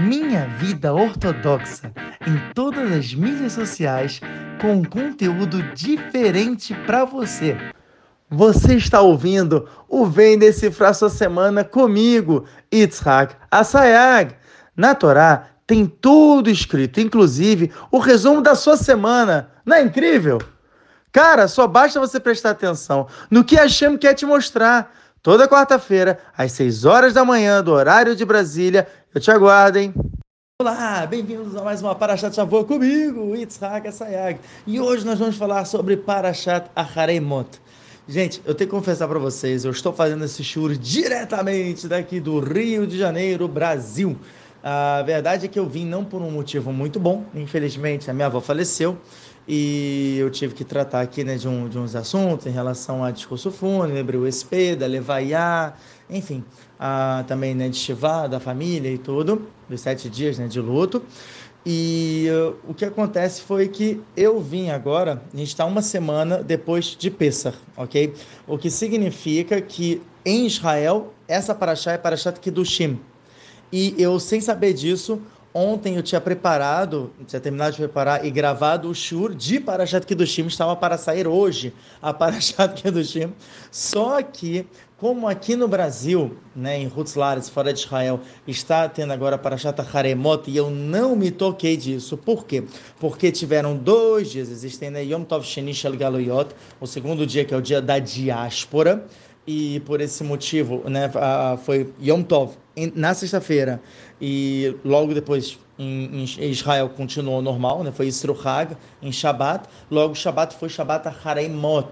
Minha Vida Ortodoxa em todas as mídias sociais com um conteúdo diferente para você. Você está ouvindo o Vem Decifrar Sua Semana comigo, Yitzhak Asayag. Na Torá tem tudo escrito, inclusive o resumo da sua semana. Não é incrível? Cara, só basta você prestar atenção no que Hashem quer te mostrar. Toda quarta-feira, às 6 horas da manhã, do horário de Brasília. Eu te aguardo, hein? Olá, bem-vindos a mais uma Parashat Shavuot comigo, Yitzhak Sayag. E hoje nós vamos falar sobre Parashat Acharemot. Gente, eu tenho que confessar para vocês, eu estou fazendo esse show diretamente daqui do Rio de Janeiro, Brasil. A verdade é que eu vim não por um motivo muito bom, infelizmente a minha avó faleceu e eu tive que tratar aqui né, de, um, de uns assuntos em relação a discurso fúnebre, o Espeda, Levaiá, enfim, a, também né, de Shivá, da família e tudo, dos sete dias né, de luto. E uh, o que acontece foi que eu vim agora, a gente está uma semana depois de Pessah, ok? O que significa que em Israel, essa paraxá é paraxá Kedushim. E eu, sem saber disso, Ontem eu tinha preparado, tinha terminado de preparar e gravado o Shur de Parashat Kedushim, estava para sair hoje a Parashat Kedushim. Só que, como aqui no Brasil, né, em Hutzlares, fora de Israel, está tendo agora Parashat Haremot e eu não me toquei disso. Por quê? Porque tiveram dois dias, existem né, Yom Tov Sheni Shel Galoyot, o segundo dia que é o dia da diáspora, e por esse motivo, né, foi Yom Tov na sexta-feira e logo depois em, Israel continuou normal, né, foi Isro Hag em Shabat, logo Shabat foi Shabat Haremot.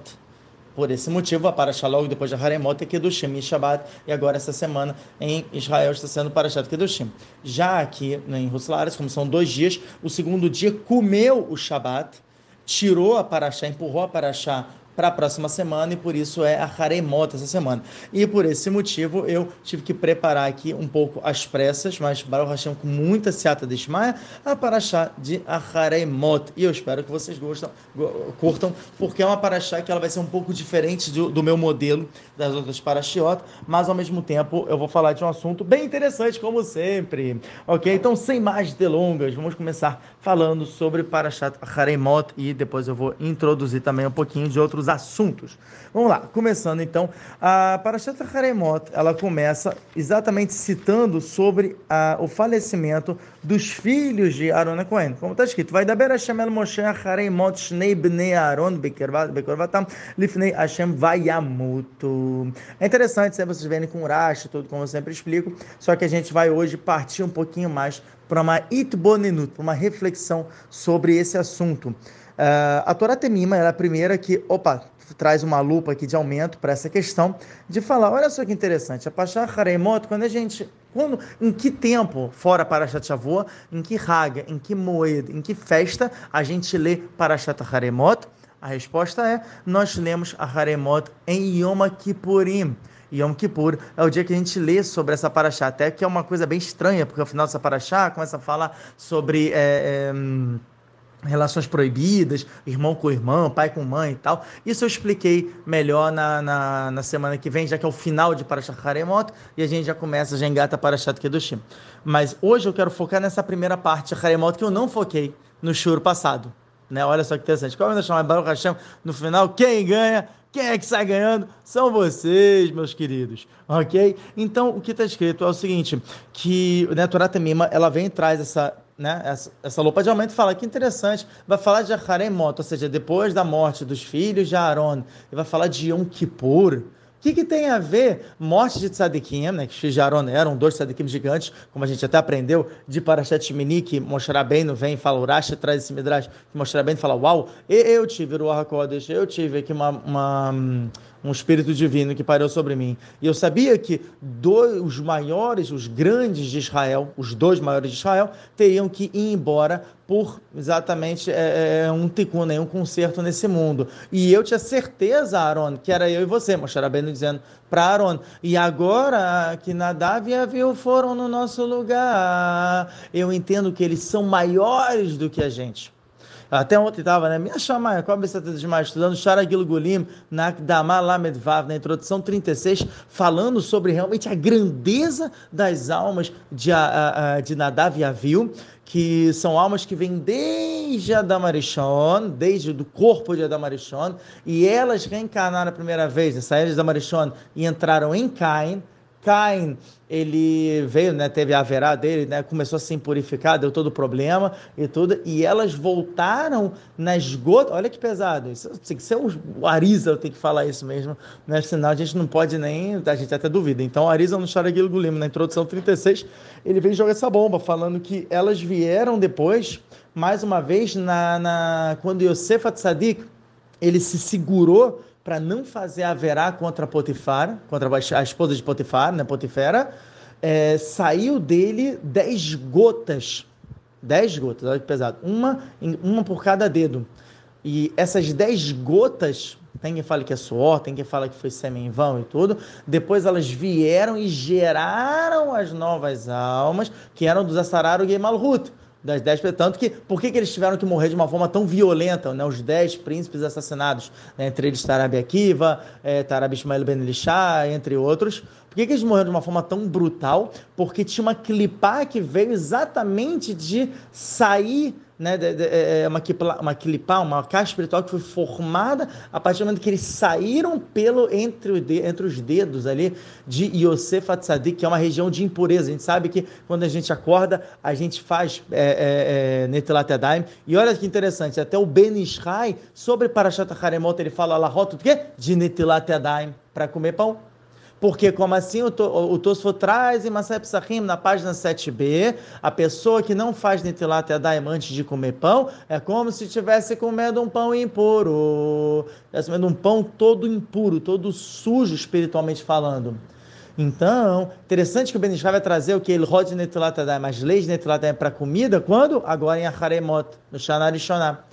Por esse motivo, a Parashá logo depois de Haremot é Kedushim e Shabat, e agora essa semana em Israel está sendo Parashat Kedushim. Já aqui né, em Russelares, como são dois dias, o segundo dia comeu o Shabat, tirou a Parashá, empurrou a Parashá para a próxima semana e por isso é a Haremota essa semana. E por esse motivo eu tive que preparar aqui um pouco as pressas, mas Baruch Hashem com muita seata de Ishmael, a Paraxá de Haremot. E eu espero que vocês gostam, curtam, porque é uma Paraxá que ela vai ser um pouco diferente do, do meu modelo das outras Parashiot, mas ao mesmo tempo eu vou falar de um assunto bem interessante, como sempre. Ok? Então, sem mais delongas, vamos começar falando sobre Parashat Haremot e depois eu vou introduzir também um pouquinho de outros assuntos. Vamos lá, começando então, a Parashat Haremot, ela começa exatamente citando sobre a, o falecimento dos filhos de Aaron Cohen. Como está escrito, vai dar Hashem el Moshe Haremot shnei bnei Aaron bekorvatam lifnei Hashem vayamutu. É interessante, se vocês verem com Rashi, tudo como eu sempre explico, só que a gente vai hoje partir um pouquinho mais para uma itbonenut, para uma reflexão sobre esse assunto. Uh, a Torá Temima é a primeira que, opa, traz uma lupa aqui de aumento para essa questão de falar, olha só que interessante, a Pachá Haremot, quando a gente, quando, em que tempo, fora Parashat Shavuot, em que raga, em que moed, em que festa a gente lê Parashat Haremot? A resposta é, nós lemos a Haremot em Yom Kippurim. Yom Kippur é o dia que a gente lê sobre essa paraxá, até que é uma coisa bem estranha, porque ao final dessa paraxá começa a falar sobre... É, é, relações proibidas, irmão com irmão, pai com mãe e tal. Isso eu expliquei melhor na, na, na semana que vem, já que é o final de Parashat Haremot, e a gente já começa, já engata Parashat Kedushim. Mas hoje eu quero focar nessa primeira parte de Haremot que eu não foquei no shur passado. Né? Olha só que interessante. Qual é o chamar Baruch Hashem no final? Quem ganha? Quem é que sai ganhando? São vocês, meus queridos, ok? Então, o que está escrito é o seguinte, que né, a Torá Temima, ela vem e traz essa né, essa, essa lupa de aumento fala que interessante, vai falar de Haremot, ou seja, depois da morte dos filhos de Aaron, e vai falar de Yom Kippur. O que, que tem a ver morte de Tzadikim, né, que os filhos de Aaron eram dois Tzadikim gigantes, como a gente até aprendeu de Parashat Mini, que bem, não vem, fala Urash, traz esse Midrash, que bem, fala, uau, eu tive o Kodesh, eu tive aqui uma, uma um espírito divino que pairou sobre mim. E eu sabia que dois, os maiores, os grandes de Israel, os dois maiores de Israel, teriam que ir embora por exatamente é, é um tikkun, né, um conserto nesse mundo. E eu tinha certeza, Aaron, que era eu e você, Moshe Rabbeinu dizendo para Aaron, e agora que Nadav e Aviu foram no nosso lugar, eu entendo que eles são maiores do que a gente. Até ontem estava, né? Me chama, qual a besta demais? Estudando Shara Gilgulim, na Dama Lamed Vav, na introdução 36, falando sobre realmente a grandeza das almas de, a, de Nadav e Avil, que são almas que vêm desde Adamarishon, desde o corpo de Adamarishon, e elas reencarnaram a primeira vez, né? saíram de Adamarishon e entraram em Cain, Caim, ele veio, né, teve a verá dele, né, começou a se purificar, deu todo o problema e tudo, e elas voltaram nas gotas, olha que pesado, isso tem que ser o Arisa, tem que falar isso mesmo, né, senão a gente não pode nem, a gente até duvida. Então, o Arisa no Sharaguil Gulim, na introdução 36, ele veio jogar essa bomba, falando que elas vieram depois, mais uma vez, na, na quando Yosef Tzadik, ele se segurou para não fazer a verá contra Potifar, contra a esposa de Potifar, né, Potifera, é, saiu dele dez gotas, dez gotas, olha que pesado, uma, uma por cada dedo. E essas dez gotas, tem quem fala que é suor, tem quem fala que foi sêmen em vão e tudo, depois elas vieram e geraram as novas almas, que eram dos Assararu e Malhut das dez, tanto que por que, que eles tiveram que morrer de uma forma tão violenta, né? Os dez príncipes assassinados, né? entre eles Tarab Akiva, é, Tarab Ismael Ben Elisha, entre outros. Por que, que eles morreram de uma forma tão brutal? Porque tinha uma clipá que veio exatamente de sair né, de, de, é, é uma, uma clipá, uma caixa espiritual que foi formada a partir do momento que eles saíram pelo entre, o de, entre os dedos ali de Yosef Atzadik, que é uma região de impureza. A gente sabe que quando a gente acorda, a gente faz é, é, é Netilat Yadayim. E olha que interessante, até o Ben Ishai, sobre Parashat Haremot, ele fala lá, do quê? De Netilat Yadayim, para comer pão. Porque, como assim, o, o Tosfot traz em Masai Psachim, na página 7b, a pessoa que não faz Nitilat Yadayim antes de comer pão, é como se estivesse comendo um pão impuro. Estivesse comendo um pão todo impuro, todo sujo espiritualmente falando. Então, interessante que o Benishai vai trazer o que ele roda de Netilat Yadayim, as leis de Netilat para comida, quando? Agora em Acharemot, no Shana Rishonah.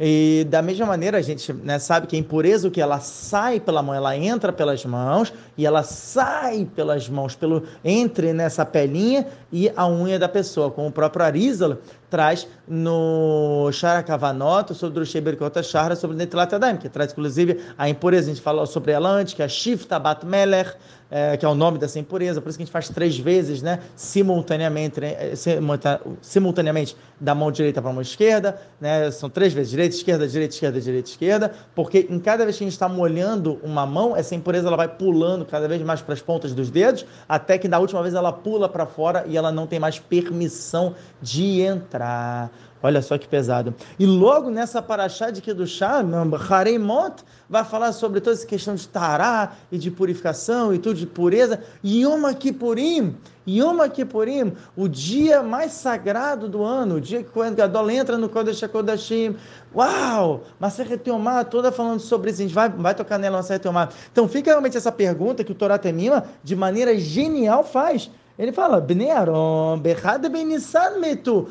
E da mesma maneira, a gente né, sabe que a impureza, o que? Ela sai pela mão, ela entra pelas mãos e ela sai pelas mãos, pelo entre nessa pelinha e a unha da pessoa, como o próprio Arizal traz no Shara Kavanoto sobre o Sheberkota Shara sobre o Netilat Adaim, que traz inclusive a impureza, a gente falou sobre ela antes, que é a Shifta Bat é, que é o nome dessa impureza, por isso que a gente faz três vezes, né, simultaneamente, né, simultaneamente da mão direita para a mão esquerda, né, são três vezes, direita, esquerda, direita, esquerda, direita, esquerda, porque em cada vez que a gente está molhando uma mão, essa impureza ela vai pulando cada vez mais para as pontas dos dedos, até que da última vez ela pula para fora e ela não tem mais permissão de entrar. Olha só que pesado. E logo nessa paraxá de Kedushá, Hareimot, vai falar sobre toda essa questão de tará e de purificação e tudo de pureza. Yom Kippurim, Yom Kippurim, o dia mais sagrado do ano, o dia que o Gadol entra no Kodesh HaKodashim. Uau! Maseret Yomá, toda falando sobre isso. A gente vai, vai tocar nela, Maseret Yomá. Então fica realmente essa pergunta que o Torá Temima, de maneira genial, faz. Ele fala, Bnei Aron, Bechad Ben Nissan Metu.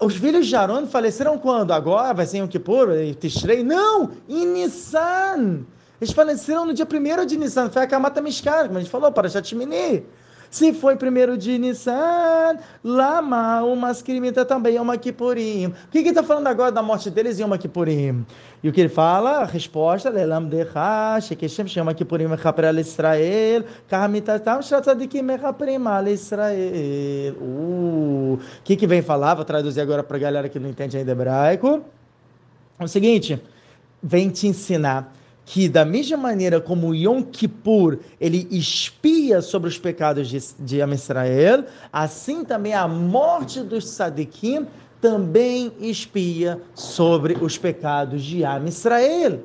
Os filhos de Aaron faleceram quando? Agora? Vai ser em Yom Kippur? Tishrei? Não! Em Nissan! Eles faleceram no dia 1 de Nissan. Foi a Kamata Mishkar, como a gente falou, para Shatmini. Se foi primeiro de Nissan, Lama, o Masquirimita também uma Kippurim. O que ele está falando agora da morte deles em uma Kippurim? E o que ele fala? A resposta, Lelam Decha, Shekeshem Shema Kippurim Mechaper al Israel, Kahamitatam Shatzadikim Mechaperim al Israel. O que que vem falar? Vou traduzir agora para a galera que não entende ainda hebraico. É o seguinte, vem te ensinar que da mesma maneira como Yom Kippur ele espia sobre os pecados de, de assim também a morte dos Sadikim também espia sobre os pecados de Am Israel.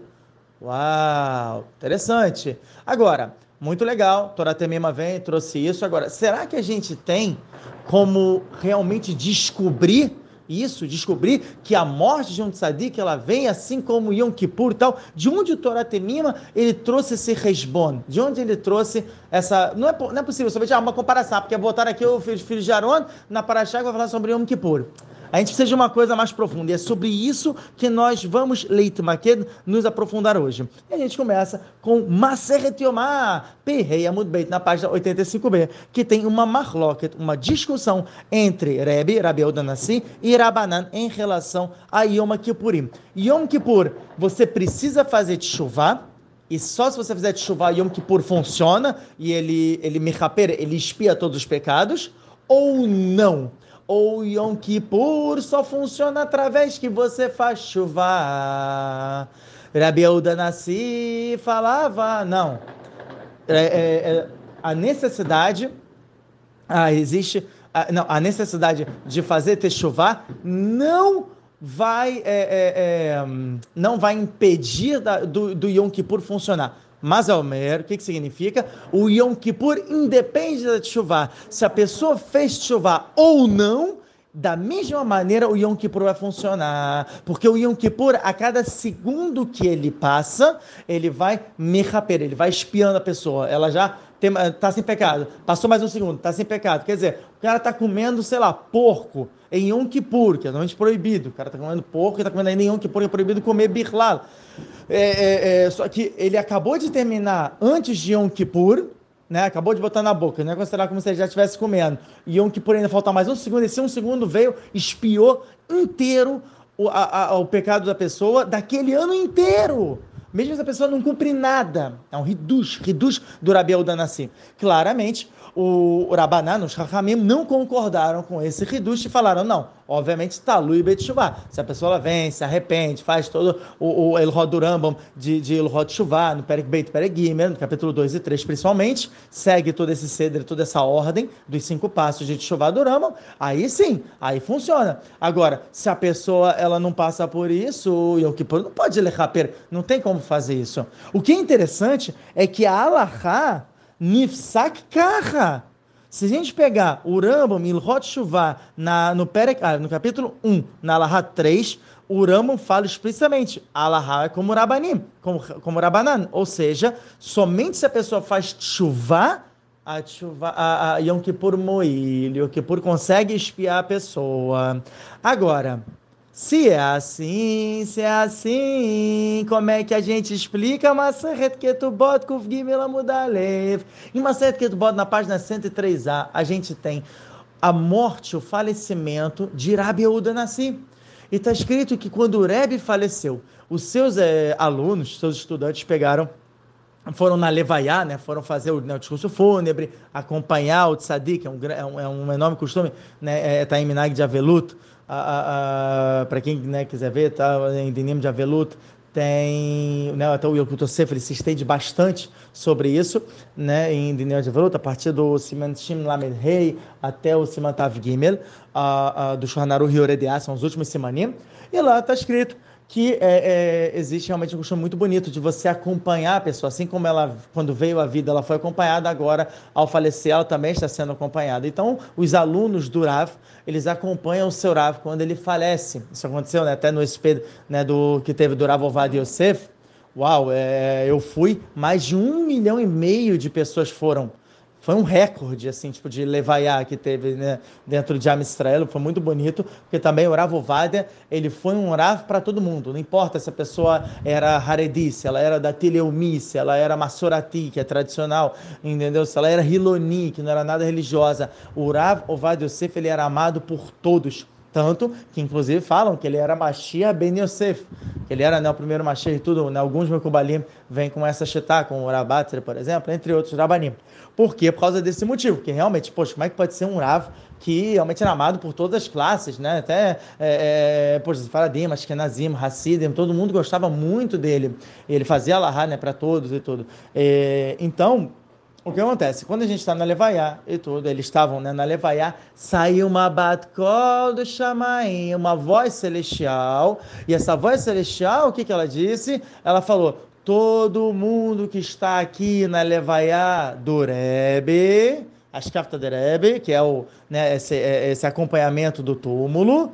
Uau, interessante. Agora, muito legal, Torá Temima vem, trouxe isso. Agora, será que a gente tem como realmente descobrir isso, descobrir que a morte de um tzadik, ela vem assim como Yom Kippur e tal. De onde o Torá Temima, ele trouxe esse resbon? De onde ele trouxe essa... Não é, não é possível somente ah, uma comparação, porque botar aqui o filho, de Aaron na Paraxá vai falar sobre Yom Kippur. A gente precisa de uma coisa mais profunda. E é sobre isso que nós vamos, Leitmaked, nos aprofundar hoje. E a gente começa com Maseret Yomar, Perrei Amud Beit, na página 85b, que tem uma marloket, uma discussão entre Rebbe, Rabi Odanassi e Rabanan em relação a Yom Kippurim. Yom Kippur, você precisa fazer chuva e só se você fizer chuva Yom Kippur funciona e ele ele mechaper, ele expia todos os pecados ou não? Ou Yom Kippur só funciona através que você faz chuva? Rabi Nassi falava, não. É, é, é, a necessidade, ah, existe, ah, não, a necessidade de fazer techuvá não vai, é, é, é, não vai impedir da, do, do Yom Kippur funcionar. Mas Almer, o que, que significa? O Yom Kippur independe da chuva. Se a pessoa fez chuva ou não, da mesma maneira o Yom Kippur vai funcionar. Porque o Yom Kippur, a cada segundo que ele passa, ele vai merraper, ele vai espiando a pessoa. Ela já está sem pecado. Passou mais um segundo, está sem pecado. Quer dizer, o cara está comendo, sei lá, porco em Yom Kippur, que é normalmente proibido. O cara está comendo porco e está comendo ainda em Yom Kippur, é proibido comer birlal. É, é, é, só que ele acabou de terminar antes de Yom Kippur, né? Acabou de botar na boca, não é considerar como se ele já estivesse comendo. E Yom Kippur ainda falta mais um segundo, esse um segundo veio, espiou inteiro o, a, a, o pecado da pessoa daquele ano inteiro mesmo se a pessoa não cumpre nada. É um riduz, riduz do Rabiel Danassi. Claramente, o Rabanan, os Rahamim, não concordaram com esse riduz e falaram, não, obviamente está Lui Betchuvá. Se a pessoa vem, se arrepende, faz todo o, o Rambam de, de Shuvá, no Perek Beit Perek no capítulo 2 e 3 principalmente, segue todo esse cedro, toda essa ordem dos cinco passos de Shuvá do Rambam, aí sim, aí funciona. Agora, se a pessoa ela não passa por isso, o Yom Kippur não pode lechaper, não tem como fazer isso. O que é interessante é que a Alahá Nifsak Kaha. Se a gente pegar o Rambam, Ilhot Shuvah, na, no, Perek, ah, no capítulo 1, na Alaha 3, o Rambam fala explicitamente, Alaha é como Rabanim, como, como Rabanan, ou seja, somente se a pessoa faz chuva, a, a, Yom Kippur Moil, Yom Kippur consegue espiar a pessoa. Agora, se é assim, se é assim, como é que a gente explica Maseret Ketubot Kuf Gimel Amudalev? Em Maseret Ketubot, na página 103a, a gente tem a morte, o falecimento de Rabi Yehuda Nassi. E está escrito que quando o Rebbe faleceu, os seus é, alunos, seus estudantes pegaram foram na Levaiá, né, foram fazer o, né, o, discurso fúnebre, acompanhar o tzadik, é um, é um, é um enorme costume, né, é, tá em Minag de Aveluto, para quem né, quiser ver, tá, em Dinim de Avelut, tem, né, até o Yokut Sefer, se estende bastante sobre isso, né, em Dinim de Avelut, a partir do Siman Shim Lamed Rei até o Siman Tav Gimel, uh, uh, do Shohanaru Hioredeah, são os últimos Simanim, e lá está escrito que é, é, existe realmente um costume muito bonito de você acompanhar a pessoa, assim como ela, quando veio a vida, ela foi acompanhada, agora, ao falecer, ela também está sendo acompanhada. Então, os alunos do Rav, eles acompanham o seu Rav quando ele falece. Isso aconteceu né, até no SP né, do, que teve do Rav Ovad Yosef. Uau, é, eu fui, mais de um milhão e meio de pessoas foram foi um recorde, assim, tipo, de levaiá que teve né, dentro de Amistrael, foi muito bonito, porque também o Rav Ovadia, ele foi um Rav para todo mundo, não importa se a pessoa era Haredi, se ela era da Tileumi, se ela era Masorati, que é tradicional, entendeu? Se ela era Hiloni, que não era nada religiosa, o Rav Ovadia Yosef, ele era amado por todos, tanto que, inclusive, falam que ele era Mashiach Ben Yosef, que ele era né, o primeiro Mashiach e tudo. Né, alguns Mekubalim vêm com essa Shetá, com o Rabatzer, por exemplo, entre outros Rabanim. Por quê? Por causa desse motivo. Porque realmente, poxa, como é que pode ser um Rav que realmente era amado por todas as classes, né? Até, é, é, poxa, Faradim, Ashkenazim, Hassidim, todo mundo gostava muito dele. Ele fazia Allahá, né, para todos e tudo. É, então, o que acontece? Quando a gente está na Levaiá e tudo, eles estavam né, na Levaiá, saiu uma batkol do Shamaim, uma voz celestial, e essa voz celestial, o que, que ela disse? Ela falou, todo mundo que está aqui na Levaiá do Rebbe, a Shkafta de Rebbe, que é o, né, esse, é, esse acompanhamento do túmulo,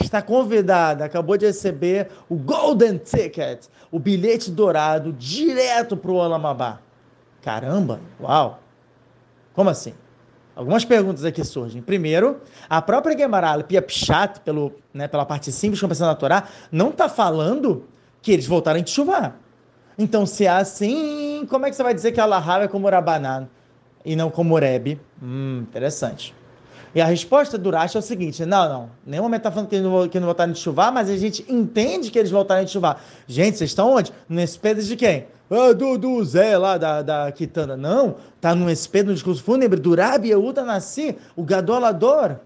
está convidada, acabou de receber o Golden Ticket, o bilhete dourado direto para o Olamabá. Caramba, uau! Como assim? Algumas perguntas aqui surgem. Primeiro, a própria Gemara, Pia Pshat, pelo, né, pela parte simples, compreensão da Torá, não está falando que eles voltaram a chuvar. Então, se é assim, como é que você vai dizer que Allah é como Rabanan e não como Reb? Hum, interessante. E a resposta do Rashi é o seguinte: não, não, nenhum momento está falando que não, que não voltaram de chuvar, mas a gente entende que eles voltaram de chuvar. Gente, vocês estão onde? No espelho de quem? Ah, do, do Zé lá da, da Quitanda. Não, tá no espelho no discurso fúnebre do Rabi Yehuda o gadolador.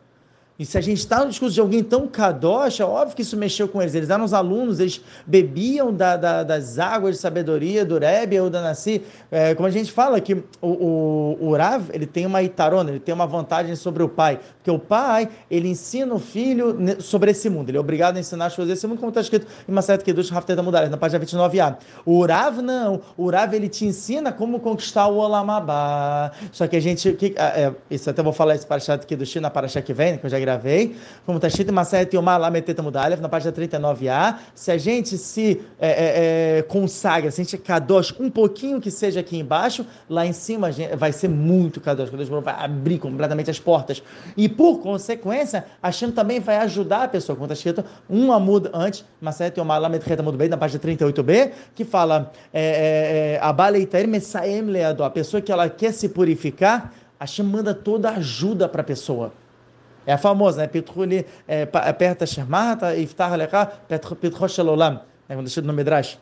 E se a gente está no discurso de alguém tão kadosh, é óbvio que isso mexeu com eles. Eles eram os alunos, eles bebiam da, da, das águas de sabedoria do Rebbe ou da Nassi. É, como a gente fala que o, o, o Rav, ele tem uma itarona, ele tem uma vantagem sobre o pai. Porque o pai, ele ensina o filho sobre esse mundo. Ele é obrigado a ensinar as coisas desse mundo, como está escrito em uma certa Kedush Rafteta Mudar, na página 29a. O Rav, não. O Rav, ele te ensina como conquistar o Olamabá. Só que a gente... Que, é, isso até vou falar esse Parashat Kedush na Parashat que vem, que eu já gravei, como está escrito em Maset Yomar Lameteta Mudalev, na página 39a, se a gente se é, é, é, consagra, se a gente é kadosh um pouquinho que seja aqui embaixo, lá em cima vai ser muito kadosh, Deus vai abrir completamente as portas. E por consequência, a Hashem também vai ajudar a pessoa, como está escrito um amud antes, Maset Yomar Lameteta Mudalev, na página 38b, que fala é, é, é, a pessoa que ela quer se purificar, a Hashem manda toda a ajuda para a pessoa. É a famosa, né? Petruli, é, aperta Shemata, Iftar Lecha, Petrosh. É quando deixa no Midrash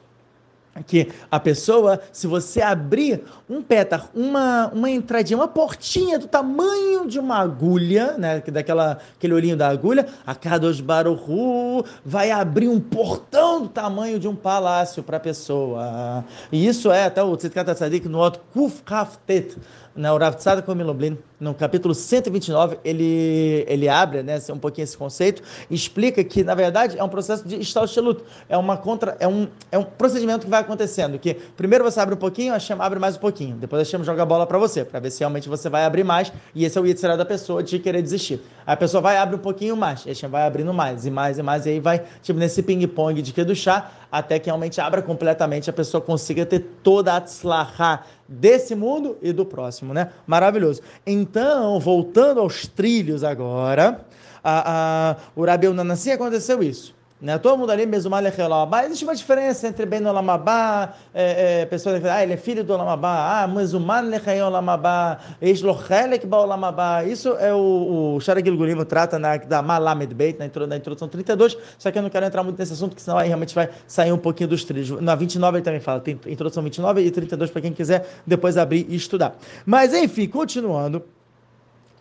que a pessoa, se você abrir um pétar, uma, uma entradinha, uma portinha do tamanho de uma agulha, né, daquela, aquele olhinho da agulha, a Kadosh Baruchu vai abrir um portão do tamanho de um palácio para a pessoa. E isso é até o Tzidkat Tzadik no outro Kuf Kaftet, na Urav Tzadak Miloblin, no capítulo 129, ele, ele abre né, um pouquinho esse conceito explica que, na verdade, é um processo de Stalshelut. É, uma contra, é, um, é um procedimento que vai acontecendo, que primeiro você abre um pouquinho, a chama abre mais um pouquinho. Depois a chama joga a bola para você, para ver se realmente você vai abrir mais. E esse é o Yitzhak da pessoa de querer desistir. A pessoa vai abre um pouquinho mais, a chama vai abrindo mais e mais e mais, e aí vai, tipo, nesse ping-pong de que do chá, até que realmente abra completamente, a pessoa consiga ter toda a tzlahá desse mundo e do próximo, né? Maravilhoso. Então, voltando aos trilhos agora, a, a, o Rabi Nanassi aconteceu isso. Né? Todo mundo ali, mesmo Malechel Existe uma diferença entre Ben Olamabá, é, é, pessoas que ah, ele é filho do Olamabá, ah, Mezuman Lechei Olamabá, Eslochelek Ba Olamabá. Isso é o, o Sharagil Gulim trata na, da Malamed Beit, na, na introdução 32, só que eu não quero entrar muito nesse assunto, porque senão aí realmente vai sair um pouquinho dos trilhos. Na 29 ele também fala, tem introdução 29 e 32 para quem quiser depois abrir e estudar. Mas enfim, continuando.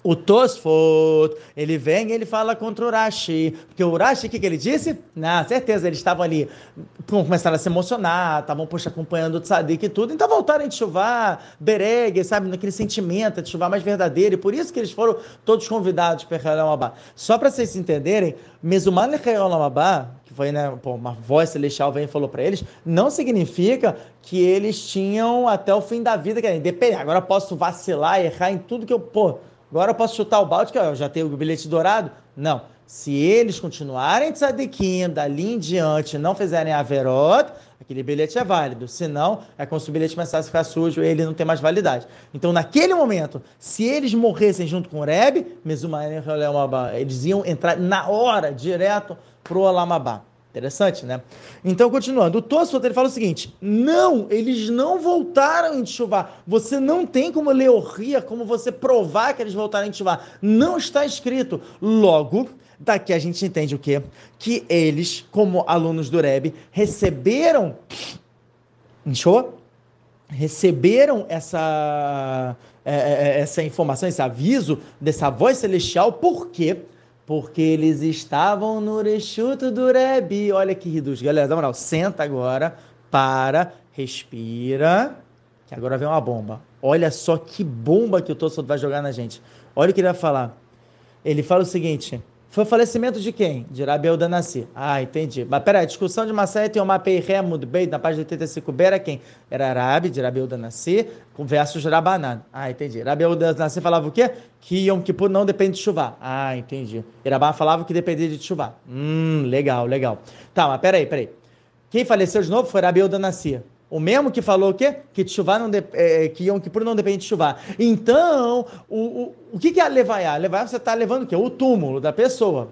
O Tosfot, ele vem e ele fala contra o Urashi. Porque o Urashi, o que, que ele disse? Na certeza, eles estavam ali, começaram a se emocionar, estavam, poxa, acompanhando o Tzadik e tudo. Então voltaram a chuvar, Beregue, sabe, naquele sentimento de chuvar mais verdadeiro. E por isso que eles foram todos convidados para Abba. Só para vocês entenderem, Mezuman Abba, que foi né, pô, uma voz celestial veio e falou para eles, não significa que eles tinham até o fim da vida, que independente, agora posso vacilar, errar em tudo que eu, pô, Agora eu posso chutar o balde, que eu já tenho o bilhete dourado? Não. Se eles continuarem tzadikim, dali em diante, não fizerem averot, aquele bilhete é válido. Se não, é como se o bilhete começasse a ficar sujo e ele não tem mais validade. Então, naquele momento, se eles morressem junto com o Rebbe, eles iam entrar na hora, direto para o Olamabá. Interessante, né? Então, continuando, o Tosfot ele fala o seguinte: não, eles não voltaram em Tchuvá. Você não tem como ler o ria, como você provar que eles voltaram em Tchuvá. Não está escrito. Logo, daqui a gente entende o quê? Que eles, como alunos do Rebbe, receberam. Show? Receberam essa, é, é, é, essa informação, esse aviso dessa voz celestial, por quê? Porque eles estavam no Rechuto do Rebbe. Olha que riduz. Galera, dá moral, senta agora, para, respira, que agora vem uma bomba. Olha só que bomba que o Tosso vai jogar na gente. Olha o que ele vai falar. Ele fala o seguinte: foi falecimento de quem? De Rabi Eldanassi. Ah, entendi. Mas peraí, discussão de Massaia tem uma Peiremud Beit, na página 85b, era quem? Era Rabi, de Rabi Eldanassi, versus Rabanan. Ah, entendi. Rabi Eldanassi falava o quê? Que Yom Kippur não depende de chuva. Ah, entendi. E falava que dependia de chuva. Hum, legal, legal. Tá, mas peraí, peraí. Quem faleceu de novo foi Rabi Eldanassi. O mesmo que falou o quê? Que chuva não de, é, que Yom Kippur não depende de chuva. Então, o, o, o que, que é levaiá? Levaiá você está levando o quê? O túmulo da pessoa.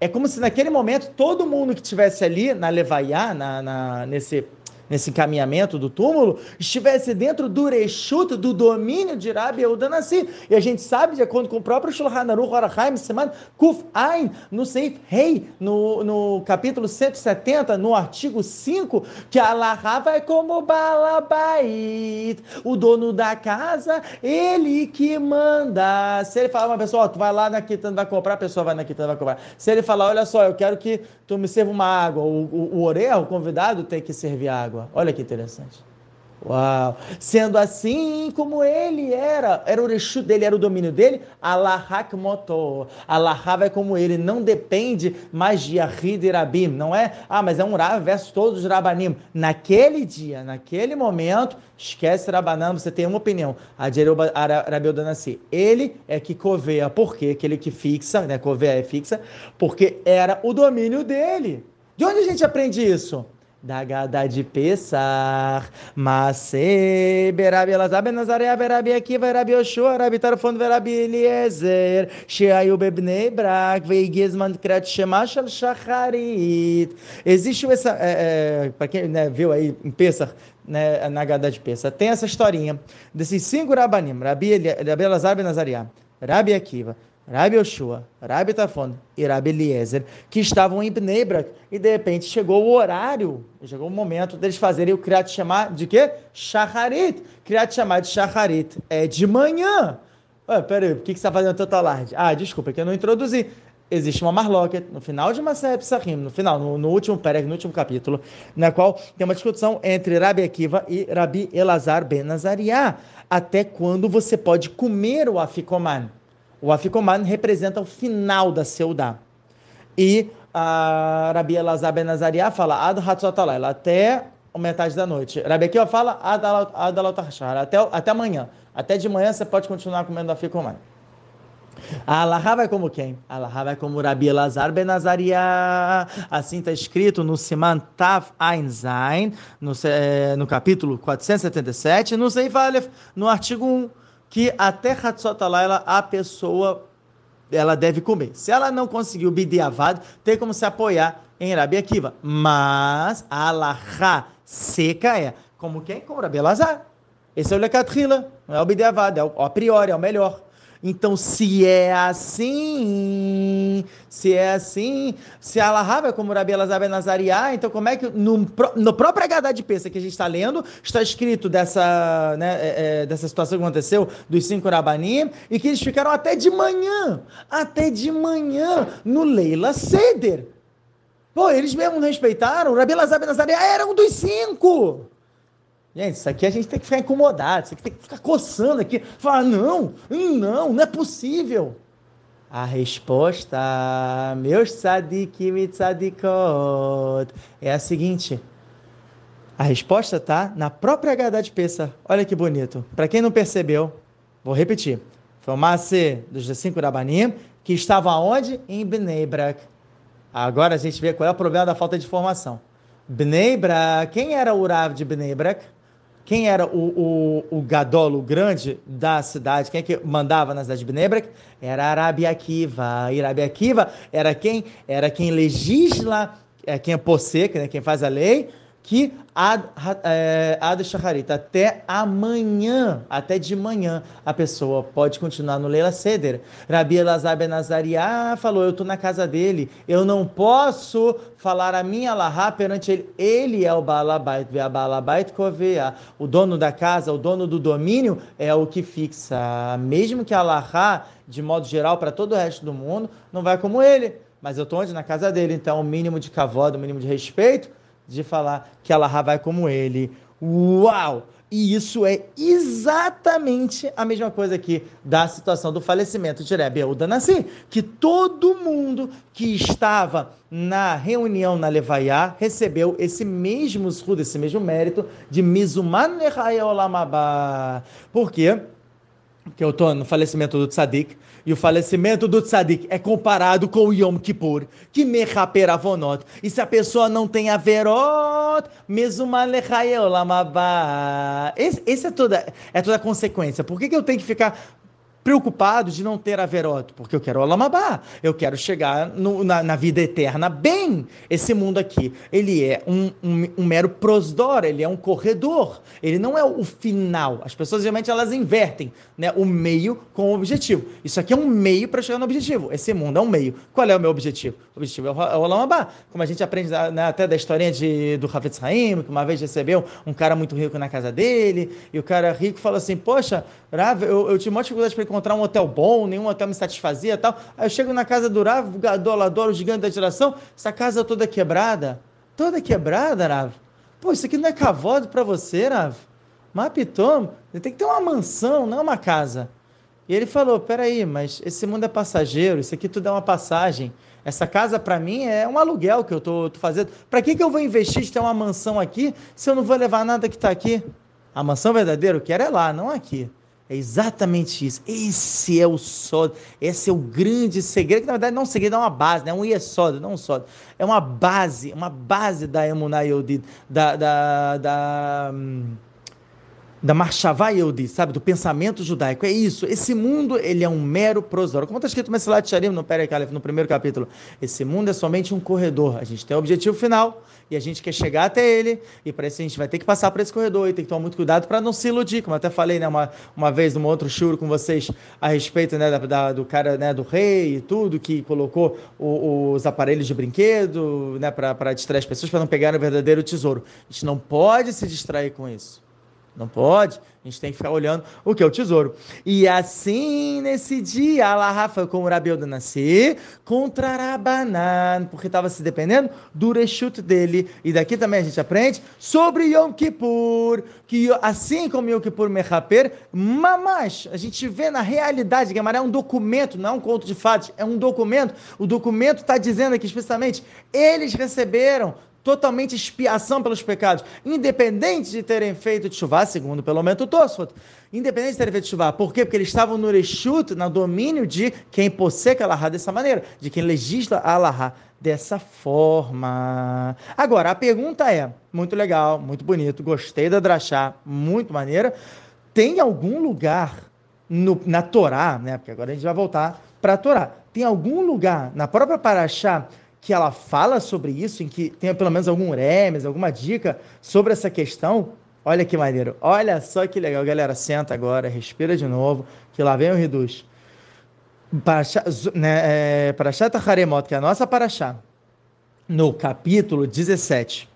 É como se naquele momento todo mundo que estivesse ali na levaiá, na, na, nesse nesse encaminhamento do túmulo, estivesse dentro do rechuto, do domínio de Rabi Yehuda Nassi. E a gente sabe, de acordo com o próprio Shulchan Aruch Orachaim, semana Kuf Ain, no Seif Rei, no, no capítulo 170, no artigo 5, que Allah vai como Balabait, o dono da casa, ele que manda. Se ele falar uma pessoa, tu vai lá na quitanda, vai comprar, a pessoa vai na quitanda, vai comprar. Se ele falar, olha só, eu quero que tu me serva uma água, o, o, o o convidado, tem que servir água água. Olha que interessante. Uau! Sendo assim como ele era, era o rechu dele, era o domínio dele, Allahak motor. Allah vai como ele, não depende mais de Ahid e Rabim, não é? Ah, mas é um Rav versus todos os Rabanim. Naquele dia, naquele momento, esquece Rabanam, você tem uma opinião. A de Danassi, ele é que coveia, por quê? Aquele que fixa, né? Coveia é fixa, porque era o domínio dele. De onde a gente aprende isso? Da Gada de Pessar, Masei, Berabi Elazar, Benazarea, Berabi Akiva, Berabi Yoshua, Rabi Tarfon, Berabi Eliezer, Sheayu Bebnei Brak, Veigizman Kret Shemashal Shacharit. Existe essa, é, é, para quem né, viu aí em Pessar, né, na Gada de Pessar, tem essa historinha desses cinco Rabanim, Rabi Elazar, Benazariah, Rabi Akiva, Rabi Yoshua, Rabi Tafon e Rabi Eliezer, que estavam em Bnebrak, e de repente chegou o horário, chegou o momento deles fazerem o Kriyat chamar de quê? Shacharit. Kriyat chamar de Shacharit é de manhã. Ué, peraí, por que, que você está fazendo tanto alarde? Ah, desculpa, é que eu não introduzi. Existe uma marloca no final de Maseret Psachim, no final, no, no último perek, no último capítulo, na qual tem uma discussão entre Rabi Akiva e Rabi Elazar ben Nazariah, até quando você pode comer o afikoman. O Afikoman representa o final da Seudá. E a Rabi Elazar Ben Azariah fala Ad Hatzotalayla, até metade da noite. Rabi Akiva fala Ad Alotachar, até, até amanhã. Até de manhã você pode continuar comendo Afikoman. A Allahá vai como quem? A Allahá vai como Rabi Elazar Ben Azariah. Assim está escrito no Siman Tav Ein Zain, no, eh, no capítulo 477, no Seif Aleph, no artigo 1 que até Hatzot Alayla a pessoa ela deve comer. Se ela não conseguiu bidiavad, tem como se apoiar em Rabi Akiva. Mas a alahá seca é como quem? Como Rabi Elazar. Esse é o Lekatrila, não é o bidiavad, é o a priori, é o melhor. Então, se é assim, se é assim, se a Lahava é como Rabi Elazar Nazariá, então como é que no, no próprio H de Pensa que a gente está lendo, está escrito dessa, né, é, é, dessa situação que aconteceu dos cinco Rabanim, e que eles ficaram até de manhã, até de manhã, no Leila Seder. Pô, eles mesmo não respeitaram, Rabi Elazar Nazariá era um dos cinco. Gente, isso aqui a gente tem que ficar incomodado, isso aqui tem que ficar coçando aqui. Falar, não, não, não é possível. A resposta, meus tzadikim e tzadikot, é a seguinte. A resposta está na própria Haggadah de Pessa. Olha que bonito. Para quem não percebeu, vou repetir. Foi o Masse dos cinco Rabanim, que estava onde? Em Bnei Brak. Agora a gente vê qual é o problema da falta de informação. Bnei Brak, quem era o Rav de Bnei Brak? Quem era o, o, o gadolo grande da cidade? Quem é que mandava na cidade de Bnebrak? Era Arabi Akiva. E Arabi Akiva era quem? Era quem legisla, é quem é posseca, né? quem faz a lei, que ad, é, até amanhã, até de manhã, a pessoa pode continuar no Leila Seder. Rabi Elazar Ben falou, eu estou na casa dele, eu não posso falar a minha Allahá perante ele. Ele é o Balabait, Balabait Kovea. O dono da casa, o dono do domínio, é o que fixa. Mesmo que a Allahá, de modo geral, para todo o resto do mundo, não vai como ele. Mas eu estou onde? Na casa dele. Então, o mínimo de cavalo, o mínimo de respeito, de falar que Allah vai como ele. Uau! E isso é exatamente a mesma coisa aqui da situação do falecimento de Rebbe Euda Nassi, que todo mundo que estava na reunião na Levaiá recebeu esse mesmo escudo, esse mesmo mérito de Mizuman Olamabá. Que eu estou no falecimento do Tzadik, e o falecimento do Tzadik é comparado com o Yom Kippur, que mechaper avonot. E se a pessoa não tem averot, mesmo esse, esse é toda é toda a consequência. Por que, que eu tenho que ficar preocupado de não ter Averot, porque eu quero Olamabá, eu quero chegar no, na, na, vida eterna bem. Esse mundo aqui, ele é um, um, um, mero prosdor, ele é um corredor, ele não é o final. As pessoas geralmente elas invertem né, o meio com o objetivo. Isso aqui é um meio para chegar no objetivo. Esse mundo é um meio. Qual é o meu objetivo? O objetivo é o é Olamabá. Como a gente aprende né, até da historinha de, do Hafetz Haim, que uma vez recebeu um cara muito rico na casa dele, e o cara rico falou assim: Poxa, Rav, eu, eu tive muita dificuldade para encontrar um hotel bom, nenhum hotel me satisfazia tal. Aí eu chego na casa do Rav, o gadolador, o gigante da geração, essa casa toda quebrada. Toda quebrada, Rav. Pô, isso aqui não é cavalo para você, Rav. Mapitom, tem que ter uma mansão, não uma casa. E ele falou: peraí, mas esse mundo é passageiro, isso aqui tudo é uma passagem. Essa casa, para mim, é um aluguel que eu tô, tô fazendo. Para que, que eu vou investir de ter uma mansão aqui se eu não vou levar nada que está aqui? A mansão verdadeira eu quero é lá, não aqui. É exatamente isso. Esse é o sódio. Esse é o grande segredo, que na verdade não é um segredo, é uma base, né? é um iesódio, não um sódio. É uma base, uma base da Yodid, da, da, da, hum, da Marshavá Yehudi, sabe, do pensamento judaico. É isso. Esse mundo, ele é um mero prosório. Como está escrito no Mesilat Sharim, no Perek Aleph, no primeiro capítulo. Esse mundo é somente um corredor. A gente tem o objetivo final e a gente quer chegar até ele. E para isso a gente vai ter que passar por esse corredor e tem que tomar muito cuidado para não se iludir. Como eu até falei, né, uma, uma vez, num outro churro com vocês, a respeito né, da, da, do cara, né, do rei e tudo, que colocou o, os aparelhos de brinquedo né, para distrair as pessoas, para não pegar o verdadeiro tesouro. A gente não pode se distrair com isso. Não pode. A gente tem que ficar olhando o que é o tesouro. E assim, nesse dia, Allah foi com o Rabiel do Nascer contra Rabanan, porque estava se dependendo do rechute dele. E daqui também a gente aprende sobre Yom Kippur, que assim como Yom Kippur Mechaper, mamash, a gente vê na realidade, que é um documento, não é um conto de fatos, é um documento. O documento está dizendo aqui explicitamente, eles receberam totalmente expiação pelos pecados, independente de terem feito chuva, segundo pelo menos o Tosfot, independente de terem feito chuva. Por quê? Porque eles estavam no Reshut, no domínio de quem posseca Allahá dessa maneira, de quem legisla Allahá dessa forma. Agora, a pergunta é, muito legal, muito bonito, gostei da Drachá, muito maneira, tem algum lugar no, na Torá, né? Porque agora a gente vai voltar para a Torá. Tem algum lugar na própria Paraxá que ela fala sobre isso, em que tenha pelo menos algum remes, alguma dica sobre essa questão, olha que maneiro. Olha só que legal, galera. Senta agora, respira de novo, que lá vem o Reduz. Né, é, Haremot, que é a nossa Parashá, no capítulo 17,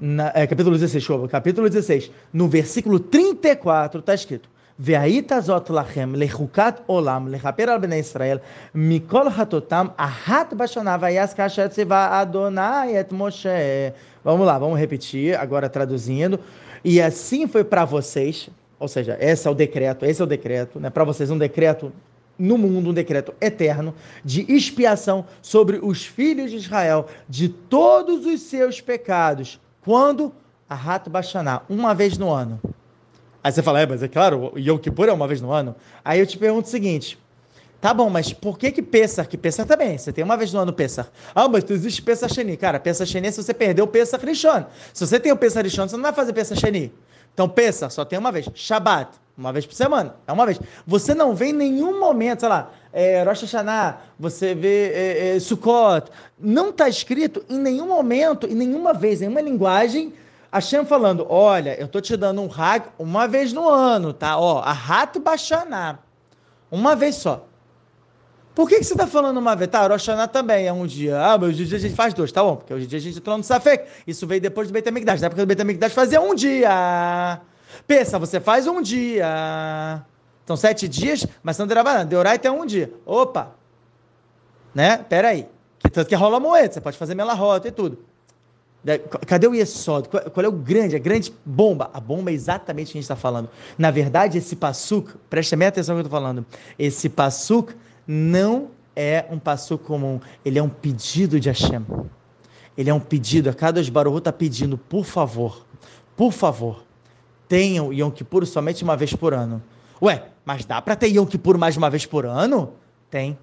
na, é, capítulo 16, desculpa, capítulo 16, no versículo 34, está escrito: והיית זאת לכם לחוקת עולם, לכפר על בני ישראל, מכל חטאותם, אחת בשנה, ויעש כאשר ציווה אדוני את משה. Vamos lá, vamos repetir, agora traduzindo. E assim foi para vocês, ou seja, esse é o decreto, esse é o decreto, né? Para vocês um decreto no mundo, um decreto eterno de expiação sobre os filhos de Israel de todos os seus pecados. Quando? A Rato Baixaná, uma vez no ano. Aí você fala, é, mas é claro, Yom Kippur é uma vez no ano. Aí eu te pergunto o seguinte, tá bom, mas por que que Pesach, que Pesach também, você tem uma vez no ano Pesach. Ah, mas existe Pesach Sheni. Cara, Pesach Sheni é se você perdeu o Pesach Rishon. Se você tem o Pesach Rishon, você não vai fazer Pesach Sheni. Então Pesach só tem uma vez. Shabbat, uma vez por semana, é uma vez. Você não vê em nenhum momento, sei lá, é, Rosh Hashanah, você vê é, é, Sukkot, não está escrito em nenhum momento, em nenhuma vez, em nenhuma linguagem Hashem falando, olha, eu tô te dando um hag uma vez no ano, tá? Ó, a rato baixaná. Uma vez só. Por que, que você está falando uma vez? Tá, Rosh também é um dia. Ah, mas hoje em dia a gente faz dois, tá bom? Porque hoje em dia a gente entrou no Safek. Isso veio depois do Beit HaMikdash. Na época do Beit HaMikdash fazia um dia. Pensa, você faz um dia. São sete dias, mas não Derabanan. Deorai tem um dia. Opa! Né? Pera aí. Que tanto que rola moeda. Você pode fazer melarrota e tudo. Cadê o Yesod? Qual é o grande, a grande bomba? A bomba é exatamente o que a gente está falando. Na verdade, esse passuk, preste bem atenção no que eu estou falando. Esse passuk não é um passuk comum. Ele é um pedido de Hashem. Ele é um pedido. A cada Baruch está pedindo, por favor, por favor, tenham Yom Kippur somente uma vez por ano. Ué, Mas dá para ter Yom Kippur mais uma vez por ano? Tem.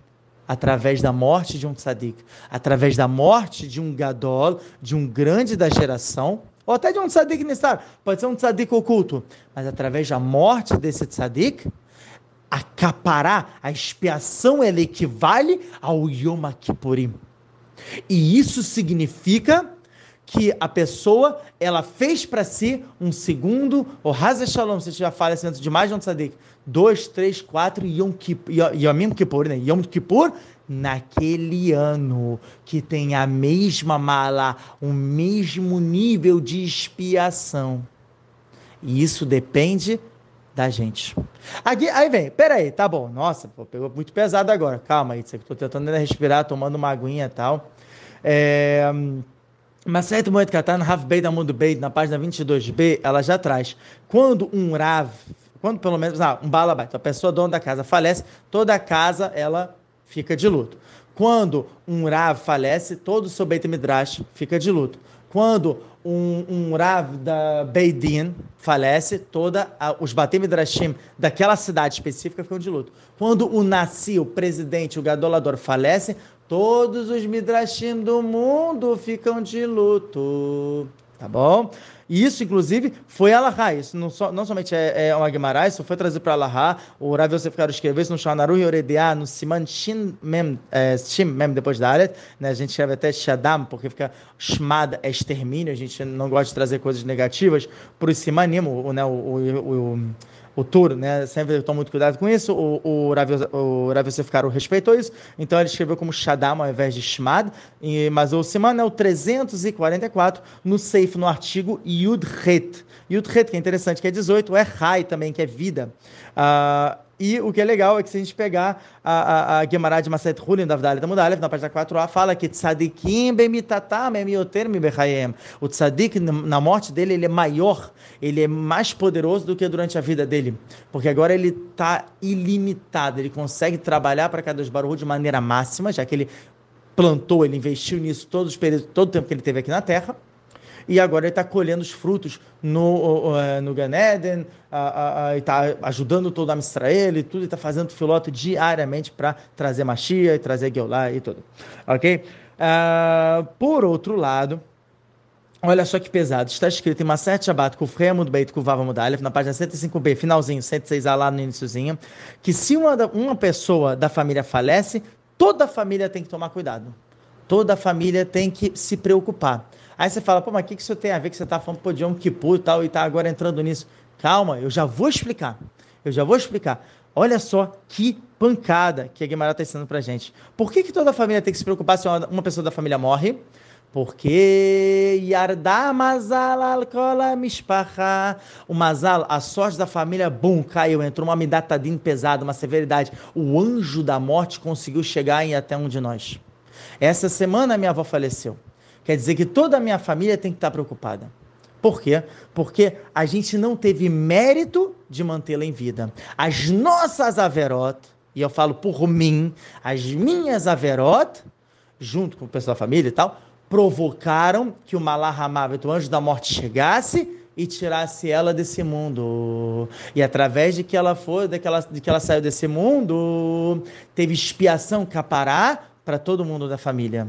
Através da morte de um tzadik, através da morte de um gadol, de um grande da geração, ou até de um tzadik nistar, pode ser um tzadik oculto, mas através da morte desse tzadik, acaparar a expiação, ela equivale ao Yom Kippurim. E isso significa que a pessoa ela fez para si um segundo, o Hazé Shalom, se tiver falecimento de mais de um tzadik, dois, três, quatro Yom Kippur, Yom Kippur, né? Yom Kippur, naquele ano que tem a mesma mala, o mesmo nível de expiação. E isso depende da gente. Aqui, aí vem, peraí, tá bom, nossa, pô, pegou muito pesado agora, calma aí, estou tentando respirar, tomando uma aguinha e tal. É, Maset Moed Katan, Rav Beit Amud Beit, na página 22b, ela já traz. Quando um Rav, quando pelo menos, ah, um Balabait, a pessoa dona da casa falece, toda a casa, ela fica de luto. Quando um Rav falece, todo o seu Beit Midrash fica de luto. Quando um, um Rav da Beidin falece, toda a, os Batem Midrashim daquela cidade específica ficam de luto. Quando o Nassi, o presidente, o Gadolador falece, Todos os midrashim do mundo ficam de luto. Tá bom? Isso, inclusive, foi Alahá. Isso não, so, não somente é, é uma Guimarães, isso foi trazido para Alahá. O Rav Yosef Karo escreveu isso no Shanaru Yoredeah, no Siman Shin Mem, é, Shim Mem, depois da Alet. Né? A gente escreve até Shadam, porque fica Shmad, é extermínio. A gente não gosta de trazer coisas negativas para o Simanim, o, né, o, o, o o Tur, né? Sempre toma muito cuidado com isso. O, o, Rav, o Rav Yosef Karo respeitou isso, então ele escreveu como Shadam ao invés de Shmad, e, mas o Siman é o 344 no Seif, no artigo Yud Het. Yud Het, que é interessante, que é 18, é Rai também, que é vida. Uh, e o que é legal é que se a gente pegar a, a, a Gemara de Maset Hulin da Vdalha da Mudalev, na página 4a, fala que tzadikim bemitatam emioter mi bechayem. O tzadik, na morte dele, ele é maior, ele é mais poderoso do que durante a vida dele. Porque agora ele está ilimitado, ele consegue trabalhar para cada Baruch de maneira máxima, já que ele plantou, ele investiu nisso todos os períodos, todo o tempo que ele teve aqui na Terra e agora ele está colhendo os frutos no, uh, no Gan Eden, está ajudando todo a Israel e tudo, está fazendo filoto diariamente para trazer Machia e trazer Geulah e tudo. Ok? Uh, por outro lado, Olha só que pesado. Está escrito em Maset Shabbat, Kufrei Amud Beit, Kuvav Amud Aleph, na página 105b, finalzinho, 106a lá no iníciozinho, que se uma, uma pessoa da família falece, toda a família tem que tomar cuidado. Toda a família tem que se preocupar. Aí você fala, pô, mas o que, que isso tem a ver que você está falando pô, de Yom Kippur e tal, e está agora entrando nisso? Calma, eu já vou explicar. Eu já vou explicar. Olha só que pancada que a Guimarães está ensinando para gente. Por que, que toda família tem que se preocupar se uma, uma pessoa da família morre? Porque Yardá Mazal Alcola Mishpacha. O Mazal, a sorte da família, bum, caiu. Entrou uma midatadinha pesada, uma severidade. O anjo da morte conseguiu chegar em até um de nós. Essa semana minha avó faleceu. Quer dizer que toda a minha família tem que estar preocupada. Por quê? Porque a gente não teve mérito de mantê-la em vida. As nossas averot, e eu falo por mim, as minhas averot, junto com o pessoal da família e tal, provocaram que o Malahamavet, o anjo da morte, chegasse e tirasse ela desse mundo. E através de que ela foi, de que ela, de que ela saiu desse mundo, teve expiação capará para todo mundo da família.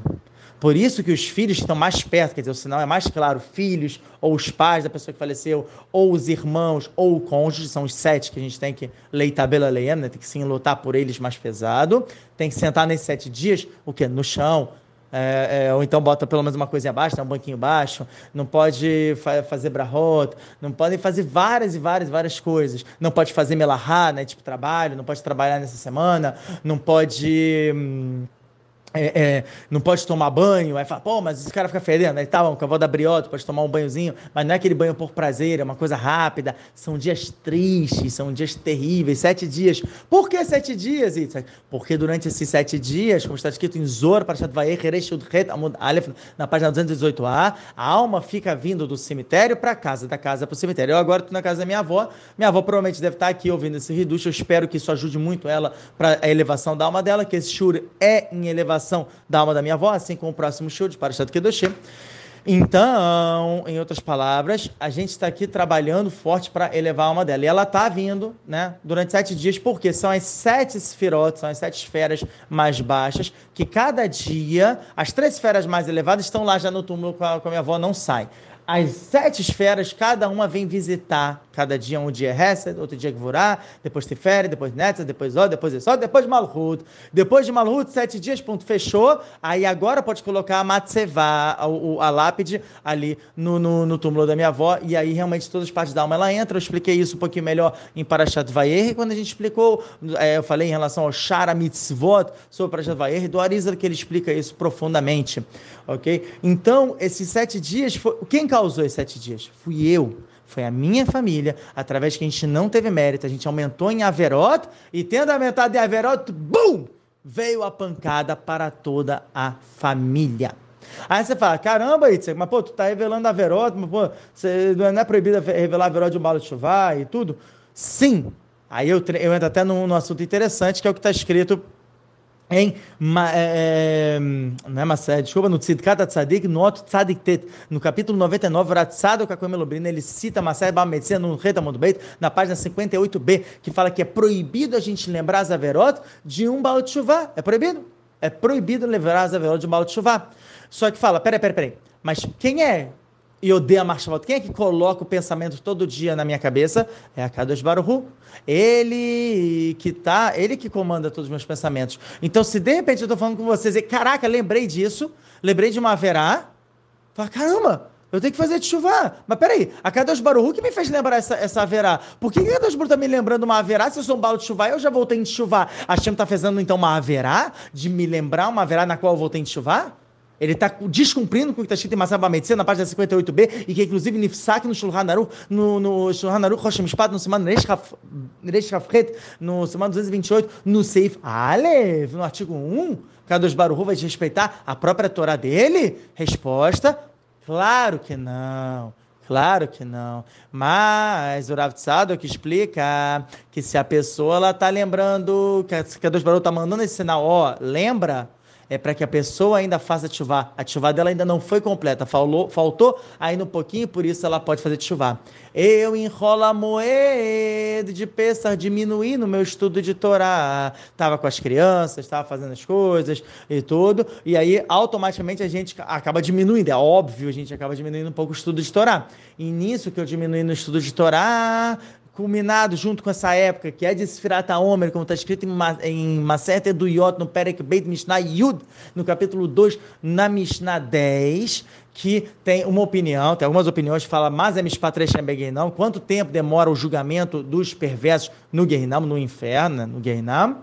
Por isso que os filhos estão mais perto, quer dizer, o sinal é mais claro, filhos, ou os pais da pessoa que faleceu, ou os irmãos, ou o cônjuge, são os sete que a gente tem que leitar bela leem, né? tem que sim lutar por eles mais pesado, tem que sentar nesses sete dias, o que? No chão, é, é, ou então bota pelo menos uma coisinha abaixo, um banquinho baixo, não pode fa fazer brahot, não podem fazer várias e várias várias coisas. Não pode fazer melahá, né, tipo trabalho, não pode trabalhar nessa semana, não pode... Hum, é, é, não pode tomar banho, aí fala, pô, mas esse cara fica fedendo, aí tá, o cavalo da briota pode tomar um banhozinho, mas não é aquele banho por prazer, é uma coisa rápida, são dias tristes, são dias terríveis, sete dias. Por que sete dias, Itzhak? Porque durante esses sete dias, como está escrito em Zor, Parashat Vaer, Aleph, na página 218a, a alma fica vindo do cemitério para casa, da casa para o cemitério. Eu agora estou na casa da minha avó, minha avó provavelmente deve estar aqui ouvindo esse reducho, eu espero que isso ajude muito ela para a elevação da alma dela, que esse shur é em elevação da alma da minha avó, assim como o próximo show de Parashat Kedoshim. Então, em outras palavras, a gente está aqui trabalhando forte para elevar a alma dela. E ela está vindo né, durante sete dias, porque são as sete esferotes, são as sete esferas mais baixas, que cada dia, as três esferas mais elevadas estão lá já no túmulo com a, com a minha avó, não sai as sete esferas, cada uma vem visitar. Cada dia um dia Hesed, outro dia Gvorá, depois Tiferet, depois Netzah, depois Od, depois Esod, depois Malhut. Depois de Malhut, sete dias, ponto, fechou. Aí agora pode colocar a Matsevá, a, a, lápide, ali no, no, no, túmulo da minha avó. E aí realmente todas as partes da alma ela entra. Eu expliquei isso um pouquinho melhor em Parashat Vayer, quando a gente explicou, é, eu falei em relação ao Shara Mitzvot, sobre Parashat Vayer, do Arizal, que ele explica isso profundamente. Ok? Então, esses sete dias, foi, quem causou esses sete dias? Fui eu. Foi a minha família, através que a gente não teve mérito, a gente aumentou em Averot, e tendo aumentado em Averot, BUM! Veio a pancada para toda a família. Aí você fala, caramba, Itzek, mas pô, tu tá revelando Averot, mas pô, você, não é proibido revelar Averot de um balo de chuva e tudo? Sim. Aí eu, eu entro até num, num assunto interessante, que é o que está escrito em, é, não é Masé, desculpa, no Tzidkat Tzadik, no outro Tzadik Tet, no capítulo 99, Ratzado Kakomelobrina, ele cita Masé Medicina no Retamond Beit, na página 58b, que fala que é proibido a gente lembrar as de um Baal Tshuva. É proibido. É proibido lembrar as de um Baal Tshuva. Só que fala, peraí, peraí, peraí, mas quem é e odeia a marcha volta. Quem é que coloca o pensamento todo dia na minha cabeça? É a Kadosh Baruhu. Ele que tá, ele que comanda todos os meus pensamentos. Então, se de repente eu estou falando com vocês e, caraca, lembrei disso, lembrei de uma verá, fala, caramba, eu tenho que fazer de chuva. Mas peraí, a Kadosh Baruhu que me fez lembrar essa, essa Averá. Por que a Kadosh Baruhu tá me lembrando uma Averá se eu sou um balo de chuva eu já voltei de chuva? A Shem tá fazendo então uma Averá de me lembrar uma Averá na qual eu voltei de chuva? Ele está descumprindo com o que está escrito em Masaba Medicina, na página 58b, e que inclusive Nifsak no Shulchan Aruch, no, no Shulchan Aruch Rosh Mishpat, no semana Reish Hafret, no semana 228, no Seif Alev, no artigo 1, Kadosh Baruch vai respeitar a própria Torá dele? Resposta, claro que não. Claro que não. Mas o Rav Tzadok explica que se a pessoa está lembrando, que a Kadosh Baruch está mandando esse sinal, ó, lembra é para que a pessoa ainda faça chuvá. A chuvá dela ainda não foi completa, falou, faltou ainda um pouquinho, por isso ela pode fazer chuvá. Eu enrola moed de Pessar, diminuí no meu estudo de Torá. Estava com as crianças, estava fazendo as coisas e tudo, e aí automaticamente a gente acaba diminuindo, é óbvio, a gente acaba diminuindo um pouco o estudo de Torá. E nisso que eu diminui no estudo de Torá, culminado junto com essa época, que é de Sfirata Omer, como está escrito em Maseret Eduyot, no Perek Beit Mishnah Yud, no capítulo 2, na Mishnah 10, que tem uma opinião, tem algumas opiniões que falam, mas é Mishpat Reshem Beguinam, quanto tempo demora o julgamento dos perversos no Guerinam, no inferno, no Guerinam?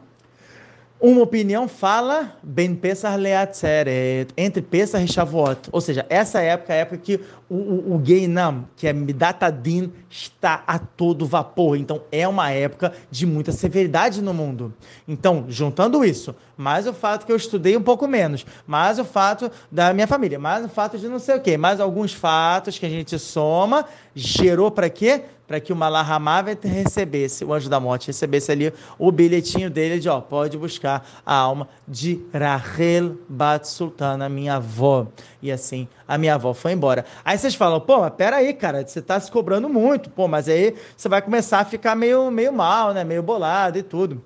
Uma opinião fala Ben Pesach Leatzeret, entre Pesach e Shavuot. Ou seja, essa época é a época que o, o, o Geinam, que é Midatadin, está a todo vapor. Então é uma época de muita severidade no mundo. Então, juntando isso, mais o fato que eu estudei um pouco menos, mais o fato da minha família, mais o fato de não sei o quê, mais alguns fatos que a gente soma, gerou para quê? para que o Malahamavet recebesse, o anjo da morte recebesse ali o bilhetinho dele de, ó, pode buscar a alma de Rahel Bat Sultana, minha avó. E assim, a minha avó foi embora. Vocês falam, pô, mas peraí, cara, você tá se cobrando muito, pô, mas aí você vai começar a ficar meio, meio mal, né, meio bolado e tudo.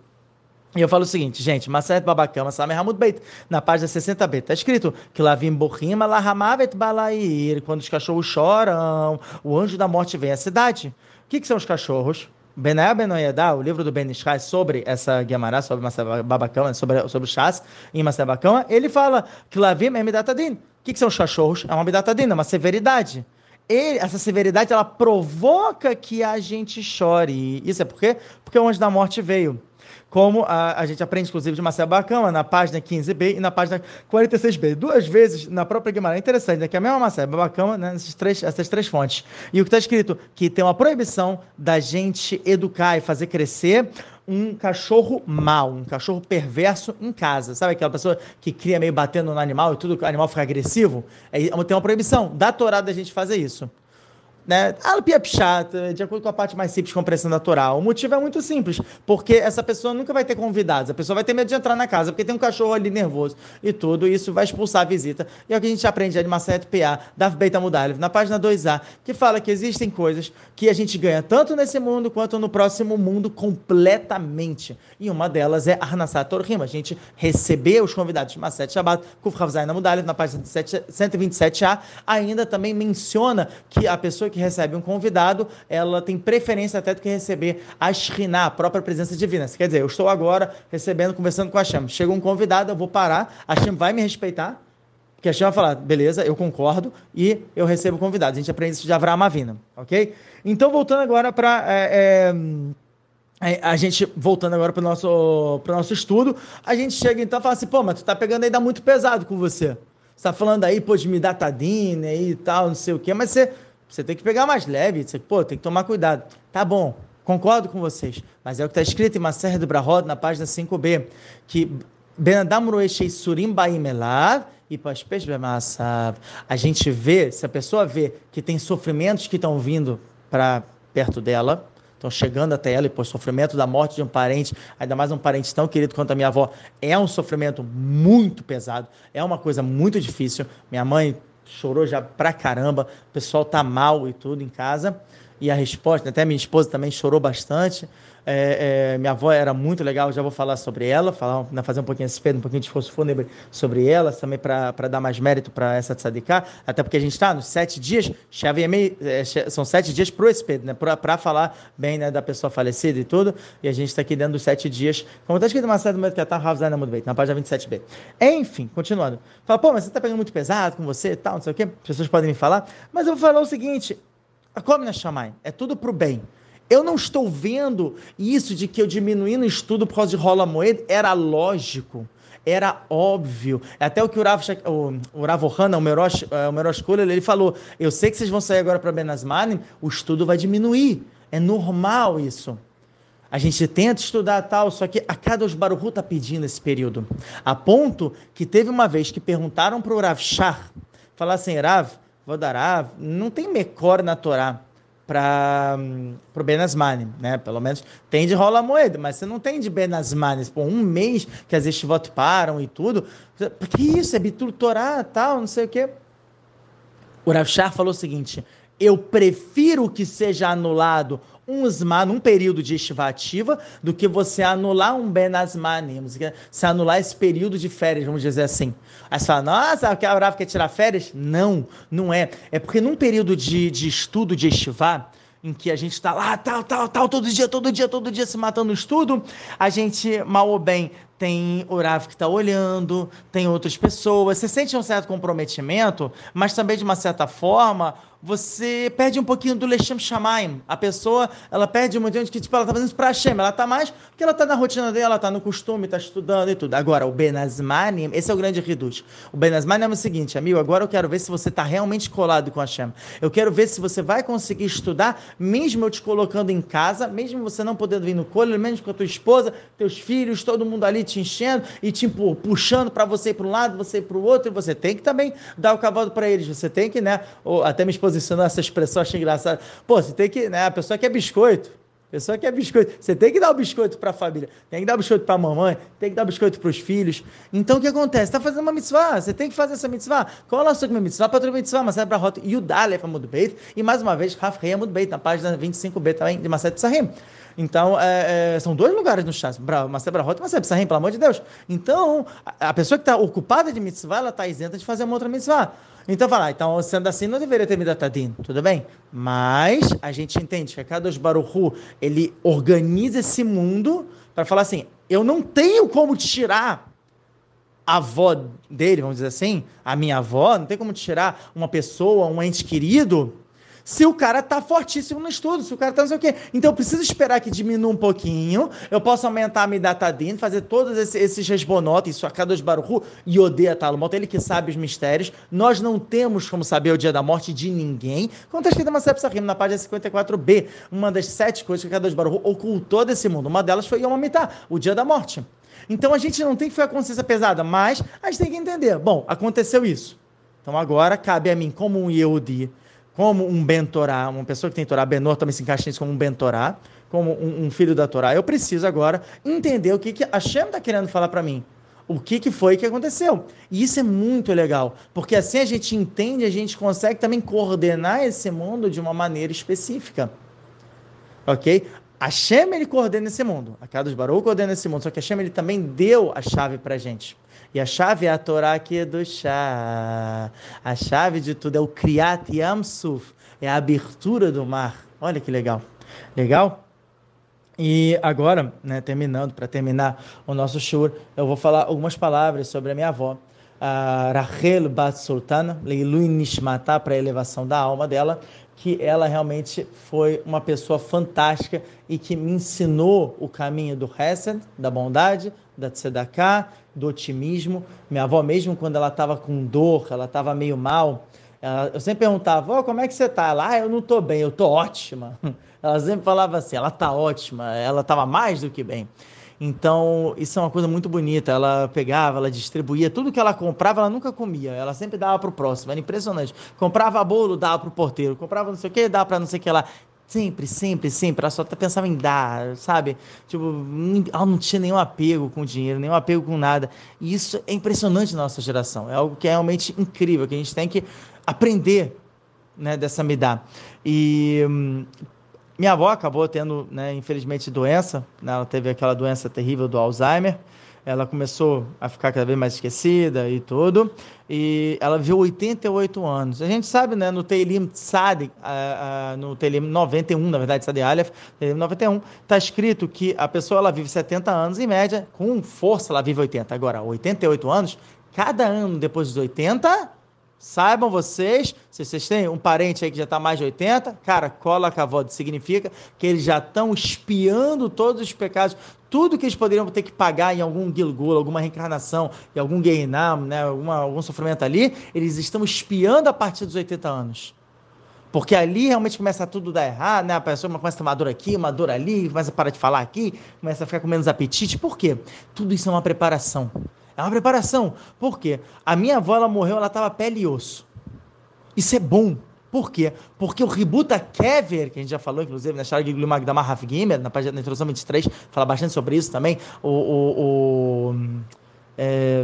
E eu falo o seguinte, gente, Maset Babacama, Samer Hamud Beit, na página 60b, está escrito que Lavim Borrima Lahamavet Balair, quando os cachorros choram, o anjo da morte vem à cidade. O que, que são os cachorros? Benaia Benoyedá, o livro do Ben Ishai sobre essa Guimará, sobre Babacama, sobre, sobre o chás em Babacama, ele fala que Lavim é Midatadin. O que, que são os cachorros? É uma Midatadin, é uma severidade. Ele, essa severidade, ela provoca que a gente chore. Isso é por quê? Porque o anjo da morte veio como a, a gente aprende, inclusive, de Marcelo Bacama, na página 15b e na página 46b. Duas vezes na própria Guimarães. Interessante, né? Que é a mesma Marcelo Bacama, né? Essas três, essas três fontes. E o que está escrito? Que tem uma proibição da gente educar e fazer crescer um cachorro mau, um cachorro perverso em casa. Sabe aquela pessoa que cria meio batendo no animal e tudo, o animal fica agressivo? É, tem uma proibição da Torá da gente fazer isso. Né? Alpia chata, de acordo com a parte mais simples de compreensão natural. O motivo é muito simples, porque essa pessoa nunca vai ter convidados, a pessoa vai ter medo de entrar na casa, porque tem um cachorro ali nervoso e tudo, e isso vai expulsar a visita. E é o que a gente aprende de Maceto PA, da Beta Mudalev, na página 2A, que fala que existem coisas que a gente ganha tanto nesse mundo quanto no próximo mundo completamente. E uma delas é Arnasat Torrim, a gente receber os convidados de Maset Shabbat, Kuf Havzaina Mudalev, na página 127A, ainda também menciona que a pessoa que que recebe um convidado, ela tem preferência até do que receber a Shekhinah, a própria presença divina. Quer dizer, eu estou agora recebendo, conversando com a Hashem. Chega um convidado, eu vou parar, a Hashem vai me respeitar, porque a Hashem vai falar, beleza, eu concordo, e eu recebo convidado. A gente aprende isso de Avraham Avina, ok? Então, voltando agora para... É, é, a gente, voltando agora para o nosso, nosso estudo, a gente chega então e fala assim, pô, mas tu tá pegando ainda muito pesado com você. Você tá falando aí, pô, de me dar tadine aí e tal, não sei o quê, mas você você tem que pegar mais leve, você, pô, tem que tomar cuidado. Tá bom, concordo com vocês, mas é o que está escrito em Maser do Brahod, na página 5b, que Benadam Surim Baimelav e A gente vê, se a pessoa vê que tem sofrimentos que estão vindo para perto dela, estão chegando até ela, e por sofrimento da morte de um parente, ainda mais um parente tão querido quanto a minha avó, é um sofrimento muito pesado, é uma coisa muito difícil. Minha mãe chorou já pra caramba, o pessoal tá mal e tudo em casa. E a resposta, até minha esposa também chorou bastante. É, é, minha avó era muito legal, já vou falar sobre ela, falar, né, fazer um pouquinho esse um pouquinho de esforço fúnebre sobre ela, também para dar mais mérito para essa tzadiká, até porque a gente está nos sete dias, é, são sete dias para o espedo, né, para falar bem né, da pessoa falecida e tudo, e a gente está aqui dentro dos sete dias, como está escrito no momento que está na página 27b. Enfim, continuando. Fala, pô, mas você está pegando muito pesado com você e tal, não sei o quê, as pessoas podem me falar, mas eu vou falar o seguinte, como na chamai, é tudo para o bem. Eu não estou vendo isso de que eu diminuí no estudo por causa de rola moeda, era lógico, era óbvio. Até o que o Rav, o, o Rav Ohana, o Merosh, o Merosh ele falou, eu sei que vocês vão sair agora para Benasmanim, o estudo vai diminuir. É normal isso. A gente tenta estudar tal, só que a cada os Baruhu está pedindo esse período. A ponto que teve uma vez que perguntaram para o Rav Shah, falar assim, Rav, vou dar Rav, não tem mecor na Torá para o Benasmani, né? Pelo menos tem de rola moeda, mas você não tem de Benasmani. Por um mês que as votos param e tudo. Que isso? É Bitur Torá, tal, não sei o quê. O Rav Shah falou o seguinte: eu prefiro que seja anulado um Zman, um período de estivativa, do que você anular um Benazmanim, se anular esse período de férias, vamos dizer assim. Aí você fala, nossa, o Rav quer tirar férias? Não, não é. É porque num período de, de estudo de estivá, em que a gente está lá, tal, tal, tal, todo dia, todo dia, todo dia se matando no estudo, a gente, mal ou bem, tem o Rav que está olhando, tem outras pessoas, você sente um certo comprometimento, mas também de uma certa forma você perde um pouquinho do Lechem Shamaim. A pessoa, ela perde muito de que tipo, ela está fazendo isso para Hashem, ela está mais porque ela está na rotina dela, está no costume, está estudando e tudo. Agora, o Benazmanim, esse é o grande reduz. O Benazmanim é o seguinte, amigo, agora eu quero ver se você está realmente colado com Hashem. Eu quero ver se você vai conseguir estudar, mesmo eu te colocando em casa, mesmo você não podendo vir no colo, mesmo com a tua esposa, teus filhos, todo mundo ali te enchendo e te puxando para você ir para um lado, você ir para o outro, e você tem que também dar o cavalo para eles. Você tem que, né? Ou, até esposa ensinou essa expressão, achei engraçado. Pô, você tem que, né? A pessoa quer biscoito. A pessoa quer biscoito. Você tem que dar o biscoito para a família, tem que dar o biscoito para a mamãe, tem que dar o biscoito para os filhos. Então o que acontece? Está fazendo uma mitzvah, você tem que fazer essa mitzvah. Qual é a sua mitzvah? Para outra mitzvah, mas é para a rota Yudalef Amud Beit. E mais uma vez, Raf Rei Amud Beit, na página 25b também de Maset Sahim. Então, é, é, são dois lugares no chá, Maser Brahot e Maser Psahim, pelo amor de Deus. Então, a, pessoa que está ocupada de mitzvah, ela está isenta de fazer uma outra mitzvah. Então, fala, ah, então, sendo assim, não deveria ter me datadin, tudo bem? Mas a gente entende que a Kadosh Baruchu, ele organiza esse mundo para falar assim, eu não tenho como tirar a avó dele, vamos dizer assim, a minha avó, não tem como tirar uma pessoa, um ente querido, se o cara tá fortíssimo no estudo, se o cara tá não sei o quê. Então eu preciso esperar que diminua um pouquinho, eu posso aumentar a minha datadin, fazer todos esses, esses resbonotes, isso a cada baruchu, e odeia Talmud, ele que sabe os mistérios. Nós não temos como saber o dia da morte de ninguém. Como está escrito na na página 54b, uma das sete coisas que Kadosh Baruchu ocultou desse mundo. Uma delas foi Yom Amidah, o dia da morte. Então a gente não tem que ficar com a consciência pesada, mas a gente tem que entender. Bom, aconteceu isso. Então agora cabe a mim, como um Yehudi, como um bentorá, uma pessoa que tem Torá, Benor também se encaixa nisso como um bentorá, como um, um, filho da Torá. Eu preciso agora entender o que, que a Shem está querendo falar para mim. O que, que foi que aconteceu. E isso é muito legal, porque assim a gente entende, a gente consegue também coordenar esse mundo de uma maneira específica. Ok? A Shem, ele coordena esse mundo. A Kadosh Baruch coordena esse mundo. Só que a Shem, ele também deu a chave para gente. E a chave é a Torá aqui do chá. A chave de tudo é o Kriyat Yamsuf. É a abertura do mar. Olha que legal. Legal? E agora, né, terminando, para terminar o nosso show, eu vou falar algumas palavras sobre a minha avó, a Rachel Bat Sultana, Leilui Nishmatá, para a elevação da alma dela, que ela realmente foi uma pessoa fantástica e que me ensinou o caminho do Hesed, da bondade, da tzedakah, do otimismo. Minha avó, mesmo quando ela estava com dor, ela estava meio mal, ela, eu sempre perguntava, oh, como é que você está? Ela, ah, eu não estou bem, eu estou ótima. Ela sempre falava assim, ela está ótima, ela estava mais do que bem. Então, isso é uma coisa muito bonita. Ela pegava, ela distribuía, tudo que ela comprava, ela nunca comia. Ela sempre dava para o próximo. Era impressionante. Comprava bolo, dava para o porteiro. Comprava não sei o que, dava para não sei o que lá. Sempre, sempre, sempre. Ela só pensava em dar, sabe? Tipo, ela não tinha nenhum apego com dinheiro, nenhum apego com nada. E isso é impressionante na nossa geração. É algo que é realmente incrível, que a gente tem que aprender né, dessa midá. E hum, minha avó acabou tendo, né, infelizmente, doença. Né? Ela teve aquela doença terrível do Alzheimer. Ela começou a ficar cada vez mais esquecida e tudo. E ela viveu 88 anos. A gente sabe, né, no Teilim no Teilim 91, na verdade, Tzadi Aleph, Teilim 91, está escrito que a pessoa ela vive 70 anos, em média, com força ela vive 80. Agora, 88 anos, cada ano depois dos 80, Saibam vocês, se vocês têm um parente aí que já está mais de 80, cara, cola cavode significa que eles já estão espiando todos os pecados, tudo que eles poderiam ter que pagar em algum Gilgul, alguma reencarnação, em algum Geinam, né, alguma, algum sofrimento ali, eles estão espiando a partir dos 80 anos. Porque ali realmente começa tudo a dar errado, né? A pessoa começa a uma dor aqui, uma dor ali, começa a parar de falar aqui, começa a ficar com menos apetite. Por quê? Tudo isso é uma preparação. É uma preparação. Por quê? A minha avó, ela morreu, ela estava pele e osso. Isso é bom. Por quê? Porque o Ributa Kever, que a gente já falou, inclusive, na Shara Giglu Magdamar Raf Gimer, na, página, na introdução 23, fala bastante sobre isso também. O. o, o é,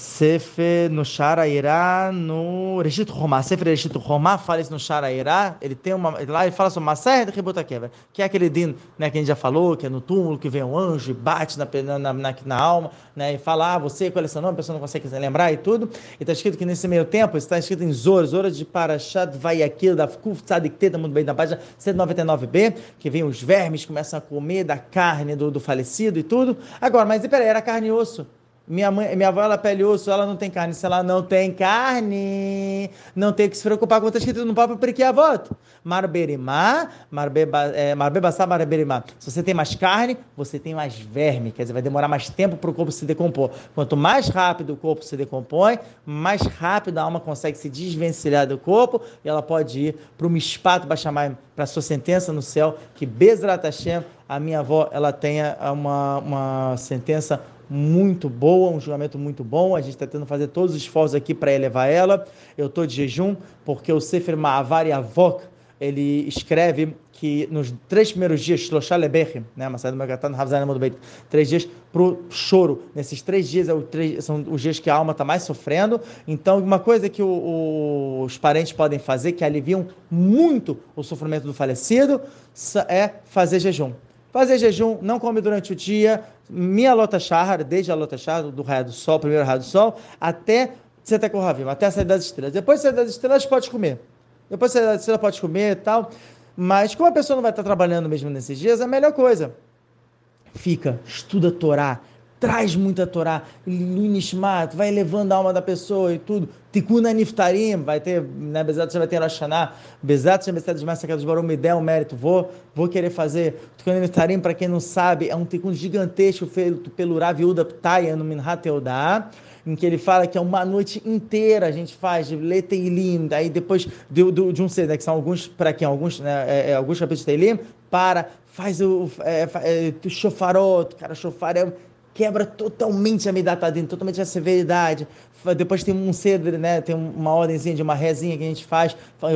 Sefer no Sharairá, no Reshit Romá. Sefer Reshit Romá fala isso no Sharairá. Ele tem uma. Lá ele fala sobre Maser de Rebota Kever, que é aquele din né, que a gente já falou, que é no túmulo, que vem um anjo e bate na, na, na, na alma, né, e fala, ah, você, qual é seu nome? A pessoa não consegue lembrar e tudo. E está escrito que nesse meio tempo, está escrito em Zor, Zor de Parashat Vayakil, da Kuf Tzadik muito bem, na página 199b, que vem os vermes, começam a comer da carne do, do falecido e tudo. Agora, mas peraí, era carne e osso. Minha mãe, minha avó, ela pele osso, ela não tem carne. Se ela não tem carne, não tem que se preocupar com o que está escrito no próprio Periquiavot. Marberimá, marbebassá, marberimá. Se você tem mais carne, você tem mais verme. Quer dizer, vai demorar mais tempo para o corpo se decompor. Quanto mais rápido o corpo se decompõe, mais rápido a alma consegue se desvencilhar do corpo e ela pode ir para o Mispato para a sua sentença no céu, que Bezrat Hashem, a minha avó, ela tenha uma, uma sentença muito boa, um julgamento muito bom. A gente está tentando fazer todos os esforços aqui para elevar ela. Eu estou de jejum, porque o Sefer Ma'avar Avok, ele escreve que nos três primeiros dias, Shloshá Lebech, né, Masai do Megatano, três dias para o choro. Nesses três dias é são os dias que a alma está mais sofrendo. Então, uma coisa que o, o, os parentes podem fazer, que aliviam muito o sofrimento do falecido, é fazer jejum. Fazer jejum, não come durante o dia, minha lota shahar, desde a lota shahar, do raio do sol, primeiro raio do sol, até Setekohavim, até a saída das estrelas. Depois da saída das estrelas, pode comer. Depois da saída das estrelas, pode comer e tal. Mas como a pessoa não vai estar trabalhando mesmo nesses dias, a melhor coisa. Fica, estuda a Torá, traz muita Torá, Lunishmat, vai levando a alma da pessoa e tudo. Tikuna Niftarim, vai ter, né, Bezat vai ter Rashaná, Bezat Bezat de Massacrados Barum, me der um mérito, vou, vou querer fazer. Tikuna Niftarim, para quem não sabe, é um Tikun gigantesco feito pelo Rav Uda Ptaya no Minhat em que ele fala que é uma noite inteira a gente faz de Teilim, daí depois de, de, de um CD, né, que são alguns, para quem? Alguns, né, é, é, alguns capítulos de Teilim, para, faz o é, é, shofarot, cara, shofar é quebra totalmente a Midatadin, totalmente a severidade. Depois tem um cedro, né? Tem uma ordemzinha de uma rezinha que a gente faz,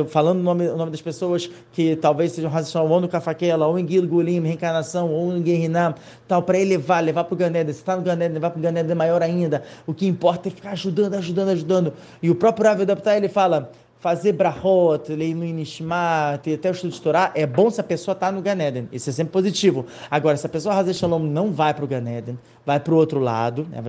falando o nome, o nome das pessoas que talvez sejam racionais, ou no Cafaquela, ou em Gilgulim, reencarnação, ou em Guerrinam, tal, para elevar, levar para o Ganeda. Se está no Ganeda, levar para o Ganeda maior ainda. O que importa é ficar ajudando, ajudando, ajudando. E o próprio Rav Adaptar, ele fala fazer brahot, leilu nishma, ter até o estudo de Torá, é bom se a pessoa está no Ganeden. Isso é sempre positivo. Agora, se a pessoa Hazer Shalom não vai para o Ganeden, vai para o outro lado, né,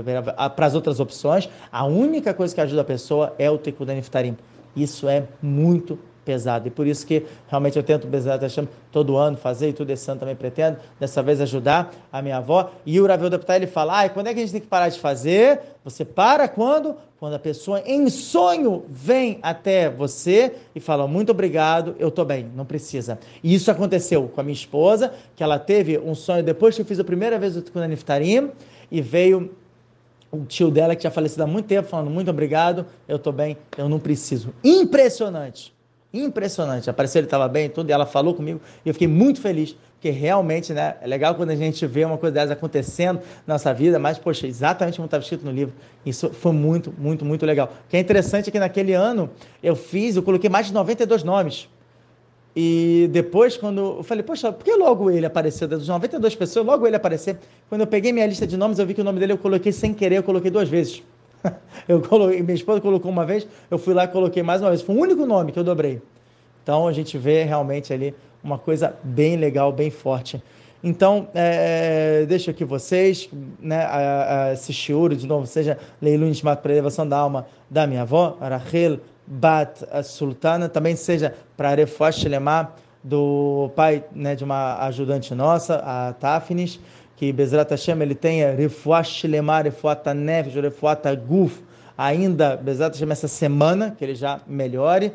para as outras opções, a única coisa que ajuda a pessoa é o Tekudan Iftarim. Isso é muito pesado. E por isso que realmente eu tento, Bezerra Hashem, todo ano fazer, e tudo esse ano também pretendo, dessa vez ajudar a minha avó. E o Ravel Deputado, ele fala, ah, quando é que a gente tem que parar de fazer? Você para quando? Quando a pessoa em sonho vem até você e fala, muito obrigado, eu estou bem, não precisa. E isso aconteceu com a minha esposa, que ela teve um sonho depois que eu fiz a primeira vez o Tikkun Niftarim, e veio o tio dela que tinha falecido há muito tempo, falando muito obrigado, eu estou bem, eu não preciso. Impressionante. Impressionante. Apareceu, ele estava bem, tudo, e ela falou comigo, e eu fiquei muito feliz, porque realmente, né, é legal quando a gente vê uma coisa dessas acontecendo na nossa vida, mas, poxa, exatamente como estava escrito no livro. Isso foi muito, muito, muito legal. O que é interessante é que naquele ano eu fiz, eu coloquei mais de 92 nomes. E depois, quando eu falei, poxa, por que logo ele apareceu? Das 92 pessoas, logo ele apareceu. Quando eu peguei minha lista de nomes, eu vi que o nome dele eu coloquei sem querer, eu coloquei duas vezes. eu coloquei, minha esposa colocou uma vez, eu fui lá e coloquei mais uma vez. Foi o único nome que eu dobrei. Então a gente vê realmente ali uma coisa bem legal, bem forte. Então, é, é deixo aqui vocês, né, a, a, esse shiur, de novo, seja Leilun Shmat para elevação da alma da minha avó, Rachel Bat Sultana, também seja para Refuah Lemar, do pai né, de uma ajudante nossa, a Tafnis, que Bezrat Hashem ele tenha Refuah Shilemar, Refuah Tanef, Refuah Guf, ainda Bezrat Hashem essa semana, que ele já melhore,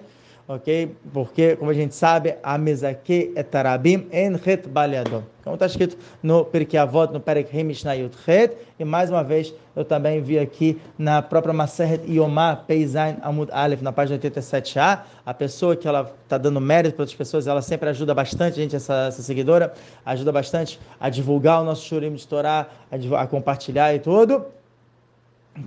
ok? Porque, como a gente sabe, a mezake etarabim en het baleador. Como está escrito no Pirkei Avot, no Perek Mishnah Yud Het, e mais uma vez eu também vi aqui na própria Maseret Yomar Peizain Amud Aleph, na página 87a, a pessoa que ela está dando mérito para outras pessoas, ela sempre ajuda bastante, gente, essa, essa seguidora, ajuda bastante a divulgar o nosso Shurim de Torá, a, a compartilhar e tudo.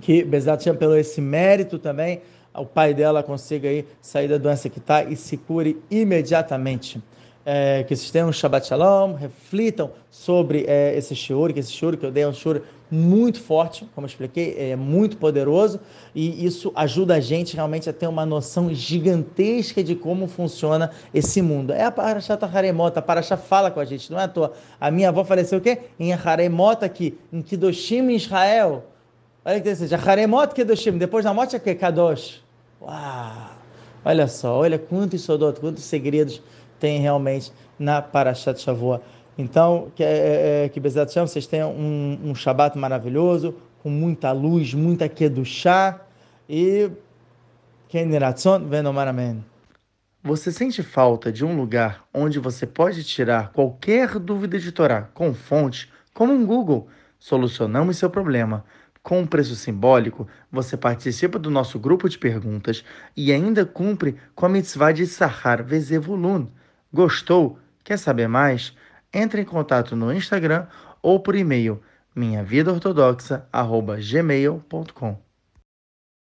Que Bezat Shem pelo esse mérito também, o pai dela consiga aí sair da doença que está e se cure imediatamente. É, que vocês tenham um Shabbat Shalom, reflitam sobre é, esse shiur, que esse shiur que eu dei é um shiur muito forte, como eu expliquei, é muito poderoso e isso ajuda a gente realmente a ter uma noção gigantesca de como funciona esse mundo. É a Parashat Haremota, a Parashat fala com a gente, não é à toa. A minha avó faleceu o quê? Em Haremota aqui, em Kidoshim, Israel. Olha que interessante, Haremot Kidoshim, depois da morte é que? Kadosh. Uau! Olha só, olha quantos soldados, quantos segredos tem realmente na Parashat Shavuot. Então, que, é, é, que Bezat Shem, vocês tenham um, um Shabat maravilhoso, com muita luz, muita chá e Keniratzon Venomar Amém. Você sente falta de um lugar onde você pode tirar qualquer dúvida de Torá com fonte, como um Google? Solucionamos seu problema. Com um preço simbólico, você participa do nosso grupo de perguntas e ainda cumpre com a mitzvah de Sahar Vezevulun. Gostou? Quer saber mais? Entre em contato no Instagram ou por e-mail minhavidaortodoxa.gmail.com